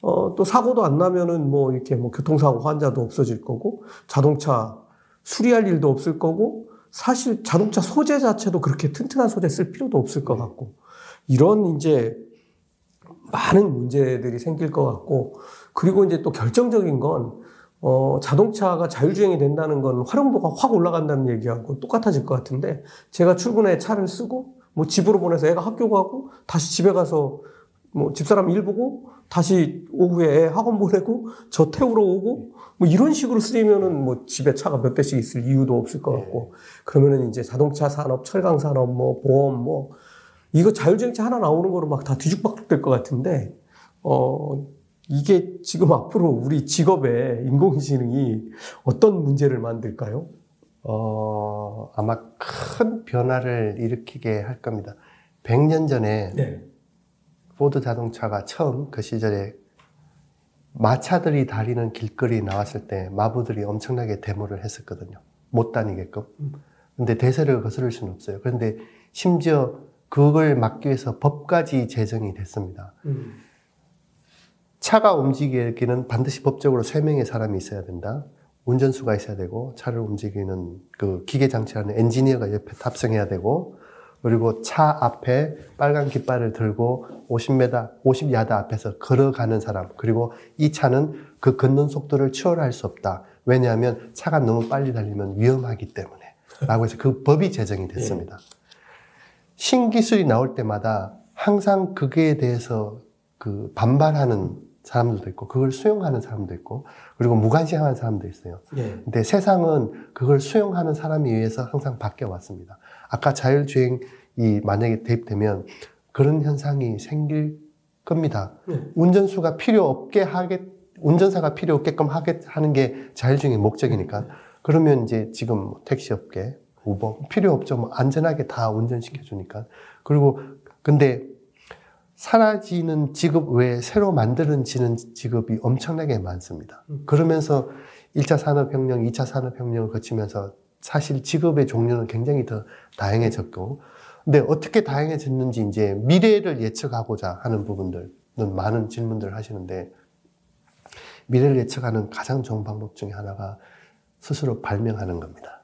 어, 또 사고도 안 나면은 뭐 이렇게 뭐 교통사고 환자도 없어질 거고, 자동차 수리할 일도 없을 거고, 사실 자동차 소재 자체도 그렇게 튼튼한 소재 쓸 필요도 없을 것 같고, 이런 이제 많은 문제들이 생길 것 같고, 그리고 이제 또 결정적인 건, 어, 자동차가 자율주행이 된다는 건 활용도가 확 올라간다는 얘기하고 똑같아질 것 같은데, 제가 출근해 차를 쓰고, 뭐 집으로 보내서 애가 학교 가고, 다시 집에 가서 뭐 집사람 일 보고, 다시 오후에 애 학원 보내고, 저 태우러 오고, 뭐 이런 식으로 쓰이면은 뭐 집에 차가 몇 대씩 있을 이유도 없을 것 같고, 그러면은 이제 자동차 산업, 철강 산업, 뭐 보험, 뭐, 이거 자율주행차 하나 나오는 거로 막 다 뒤죽박죽 될 것 같은데, 어, 이게 지금 앞으로 우리 직업에 인공지능이 어떤 문제를 만들까요? 어, 아마 큰 변화를 일으키게 할 겁니다. 100년 전에 네. 포드 자동차가 처음 그 시절에 마차들이 다니는 길거리에 나왔을 때 마부들이 엄청나게 데모를 했었거든요. 못 다니게끔. 근데 대세를 거스를 수는 없어요. 그런데 심지어 그걸 막기 위해서 법까지 제정이 됐습니다. 음. 차가 움직이기는 반드시 법적으로 세 명의 사람이 있어야 된다. 운전수가 있어야 되고 차를 움직이는 그 기계 장치라는 엔지니어가 옆에 탑승해야 되고 그리고 차 앞에 빨간 깃발을 들고 50m, 50야드 앞에서 걸어가는 사람 그리고 이 차는 그 걷는 속도를 추월할 수 없다. 왜냐하면 차가 너무 빨리 달리면 위험하기 때문에 라고 해서 그 법이 제정이 됐습니다. 신기술이 나올 때마다 항상 그게 대해서 그 반발하는 사람들도 있고 그걸 수용하는 사람도 있고 그리고 무관심하는 사람도 있어요. 예. 근데 세상은 그걸 수용하는 사람에 의해서 항상 바뀌어 왔습니다. 아까 자율주행 이 만약에 대입되면 그런 현상이 생길 겁니다. 네. 운전수가 필요 없게 하게 운전사가 필요 없게끔 하게 하는 게 자율주행의 목적이니까 그러면 이제 지금 택시 업계 우버 필요 없죠. 뭐 안전하게 다 운전시켜 주니까 그리고 근데 사라지는 직업 외에 새로 만들어지는 직업이 엄청나게 많습니다. 그러면서 1차 산업혁명, 2차 산업혁명을 거치면서 사실 직업의 종류는 굉장히 더 다양해졌고, 근데 어떻게 다양해졌는지 이제 미래를 예측하고자 하는 부분들은 많은 질문들을 하시는데, 미래를 예측하는 가장 좋은 방법 중에 하나가 스스로 발명하는 겁니다.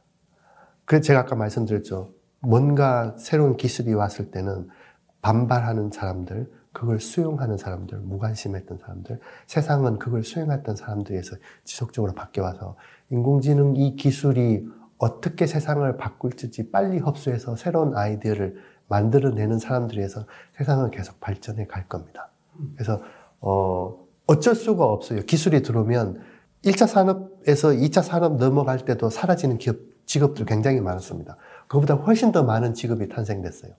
그래서 제가 아까 말씀드렸죠. 뭔가 새로운 기술이 왔을 때는 반발하는 사람들, 그걸 수용하는 사람들, 무관심했던 사람들, 세상은 그걸 수용했던 사람들에서 지속적으로 바뀌어와서 인공지능 이 기술이 어떻게 세상을 바꿀지 빨리 흡수해서 새로운 아이디어를 만들어내는 사람들에서 세상은 계속 발전해 갈 겁니다. 그래서 어, 어쩔 수가 없어요. 기술이 들어오면 1차 산업에서 2차 산업 넘어갈 때도 사라지는 기업, 직업들 굉장히 많았습니다. 그보다 훨씬 더 많은 직업이 탄생됐어요.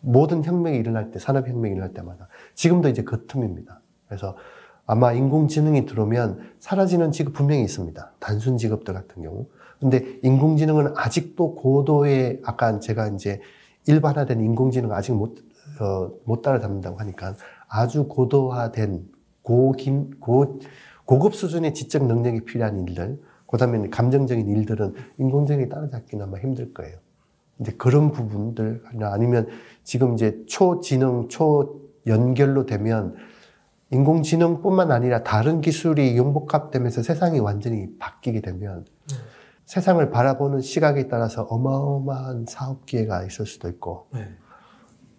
모든 혁명이 일어날 때, 산업혁명이 일어날 때마다. 지금도 이제 그 틈입니다. 그래서 아마 인공지능이 들어오면 사라지는 직업 분명히 있습니다. 단순 직업들 같은 경우. 근데 인공지능은 아직도 고도의, 아까 제가 이제 일반화된 인공지능을 아직 못, 어, 못 따라잡는다고 하니까 아주 고도화된 고김, 고, 고급 수준의 지적 능력이 필요한 일들, 그 다음에 감정적인 일들은 인공지능이 따라잡기는 아마 힘들 거예요. 이제 그런 부분들, 아니면 지금 이제 초지능, 초연결로 되면 인공지능뿐만 아니라 다른 기술이 융복합되면서 세상이 완전히 바뀌게 되면 네. 세상을 바라보는 시각에 따라서 어마어마한 사업 기회가 있을 수도 있고 네.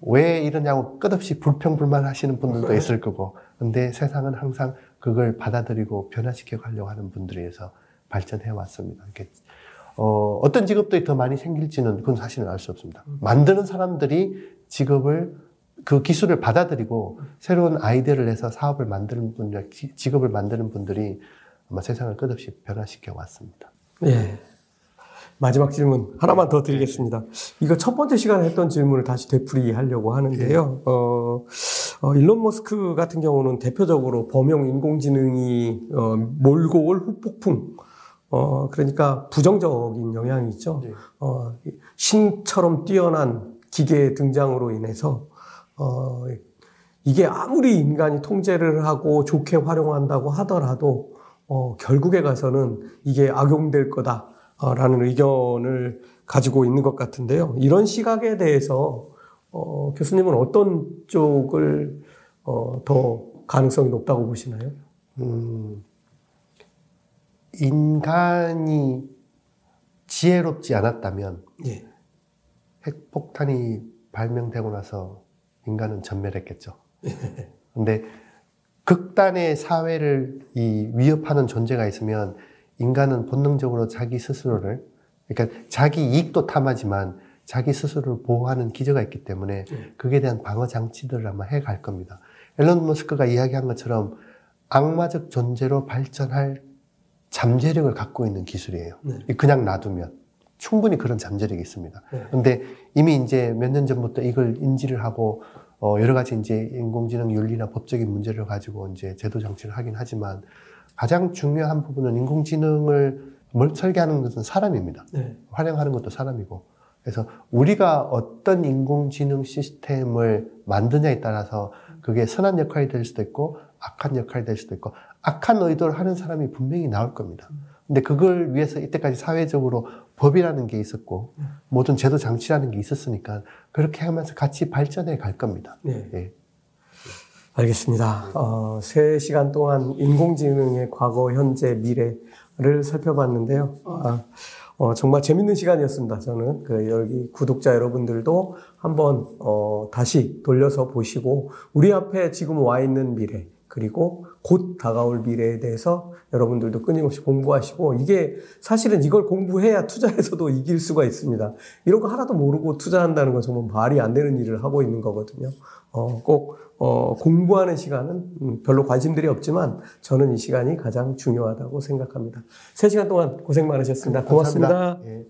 왜 이러냐고 끝없이 불평불만 하시는 분들도 있을 거고 근데 세상은 항상 그걸 받아들이고 변화시켜 가려고 하는 분들에 의해서 발전해 왔습니다. 이렇게 어, 어떤 직업들이 더 많이 생길지는 그건 사실은 알 수 없습니다. 만드는 사람들이 직업을 그 기술을 받아들이고 새로운 아이디어를 내서 사업을 만드는 분들, 기- 직업을 만드는 분들이 아마 세상을 끝없이 변화시켜 왔습니다. 예. 마지막 질문 하나만 더 드리겠습니다. 이거 첫 번째 시간에 했던 질문을 다시 되풀이하려고 하는데요. 어, 어, 일론 머스크 같은 경우는 대표적으로 범용 인공지능이 어, 몰고 올 후폭풍, 어, 그러니까 부정적인 영향이 있죠. 네. 어, 신처럼 뛰어난 기계의 등장으로 인해서 어, 이게 아무리 인간이 통제를 하고 좋게 활용한다고 하더라도 어, 결국에 가서는 이게 악용될 거다라는 의견을 가지고 있는 것 같은데요. 이런 시각에 대해서 어, 교수님은 어떤 쪽을 어, 더 가능성이 높다고 보시나요? 음, 인간이 지혜롭지 않았다면 예. 핵폭탄이 발명되고 나서 인간은 전멸했겠죠. 근데 극단의 사회를 이 위협하는 존재가 있으면 인간은 본능적으로 자기 스스로를 그러니까 자기 이익도 탐하지만 자기 스스로를 보호하는 기저가 있기 때문에 네. 그에 대한 방어 장치들을 아마 해갈 겁니다. 앨런 머스크가 이야기한 것처럼 악마적 존재로 발전할 잠재력을 갖고 있는 기술이에요. 네. 그냥 놔두면 충분히 그런 잠재력이 있습니다. 네. 근데 이미 이제 몇 년 전부터 이걸 인지를 하고 어 여러 가지 이제 인공지능 윤리나 법적인 문제를 가지고 이제 제도 정치를 하긴 하지만 가장 중요한 부분은 인공지능을 뭘 설계하는 것은 사람입니다. 네. 활용하는 것도 사람이고. 그래서 우리가 어떤 인공지능 시스템을 만드냐에 따라서 그게 선한 역할이 될 수도 있고 악한 역할이 될 수도 있고 악한 의도를 하는 사람이 분명히 나올 겁니다. 근데 그걸 위해서 이때까지 사회적으로 법이라는 게 있었고 모든 제도 장치라는 게 있었으니까 그렇게 하면서 같이 발전해 갈 겁니다. 네. 예. 알겠습니다. 어, 3시간 동안 인공지능의 과거, 현재, 미래를 살펴봤는데요. 아, 어, 정말 재밌는 시간이었습니다. 저는 그 여기 구독자 여러분들도 한번 어, 다시 돌려서 보시고 우리 앞에 지금 와 있는 미래, 그리고 곧 다가올 미래에 대해서 여러분들도 끊임없이 공부하시고 이게 사실은 이걸 공부해야 투자에서도 이길 수가 있습니다. 이런 거 하나도 모르고 투자한다는 건 정말 말이 안 되는 일을 하고 있는 거거든요. 어, 꼭 어, 공부하는 시간은 음, 별로 관심들이 없지만 저는 이 시간이 가장 중요하다고 생각합니다. 3시간 동안 고생 많으셨습니다. 고맙습니다. 감사합니다. 예.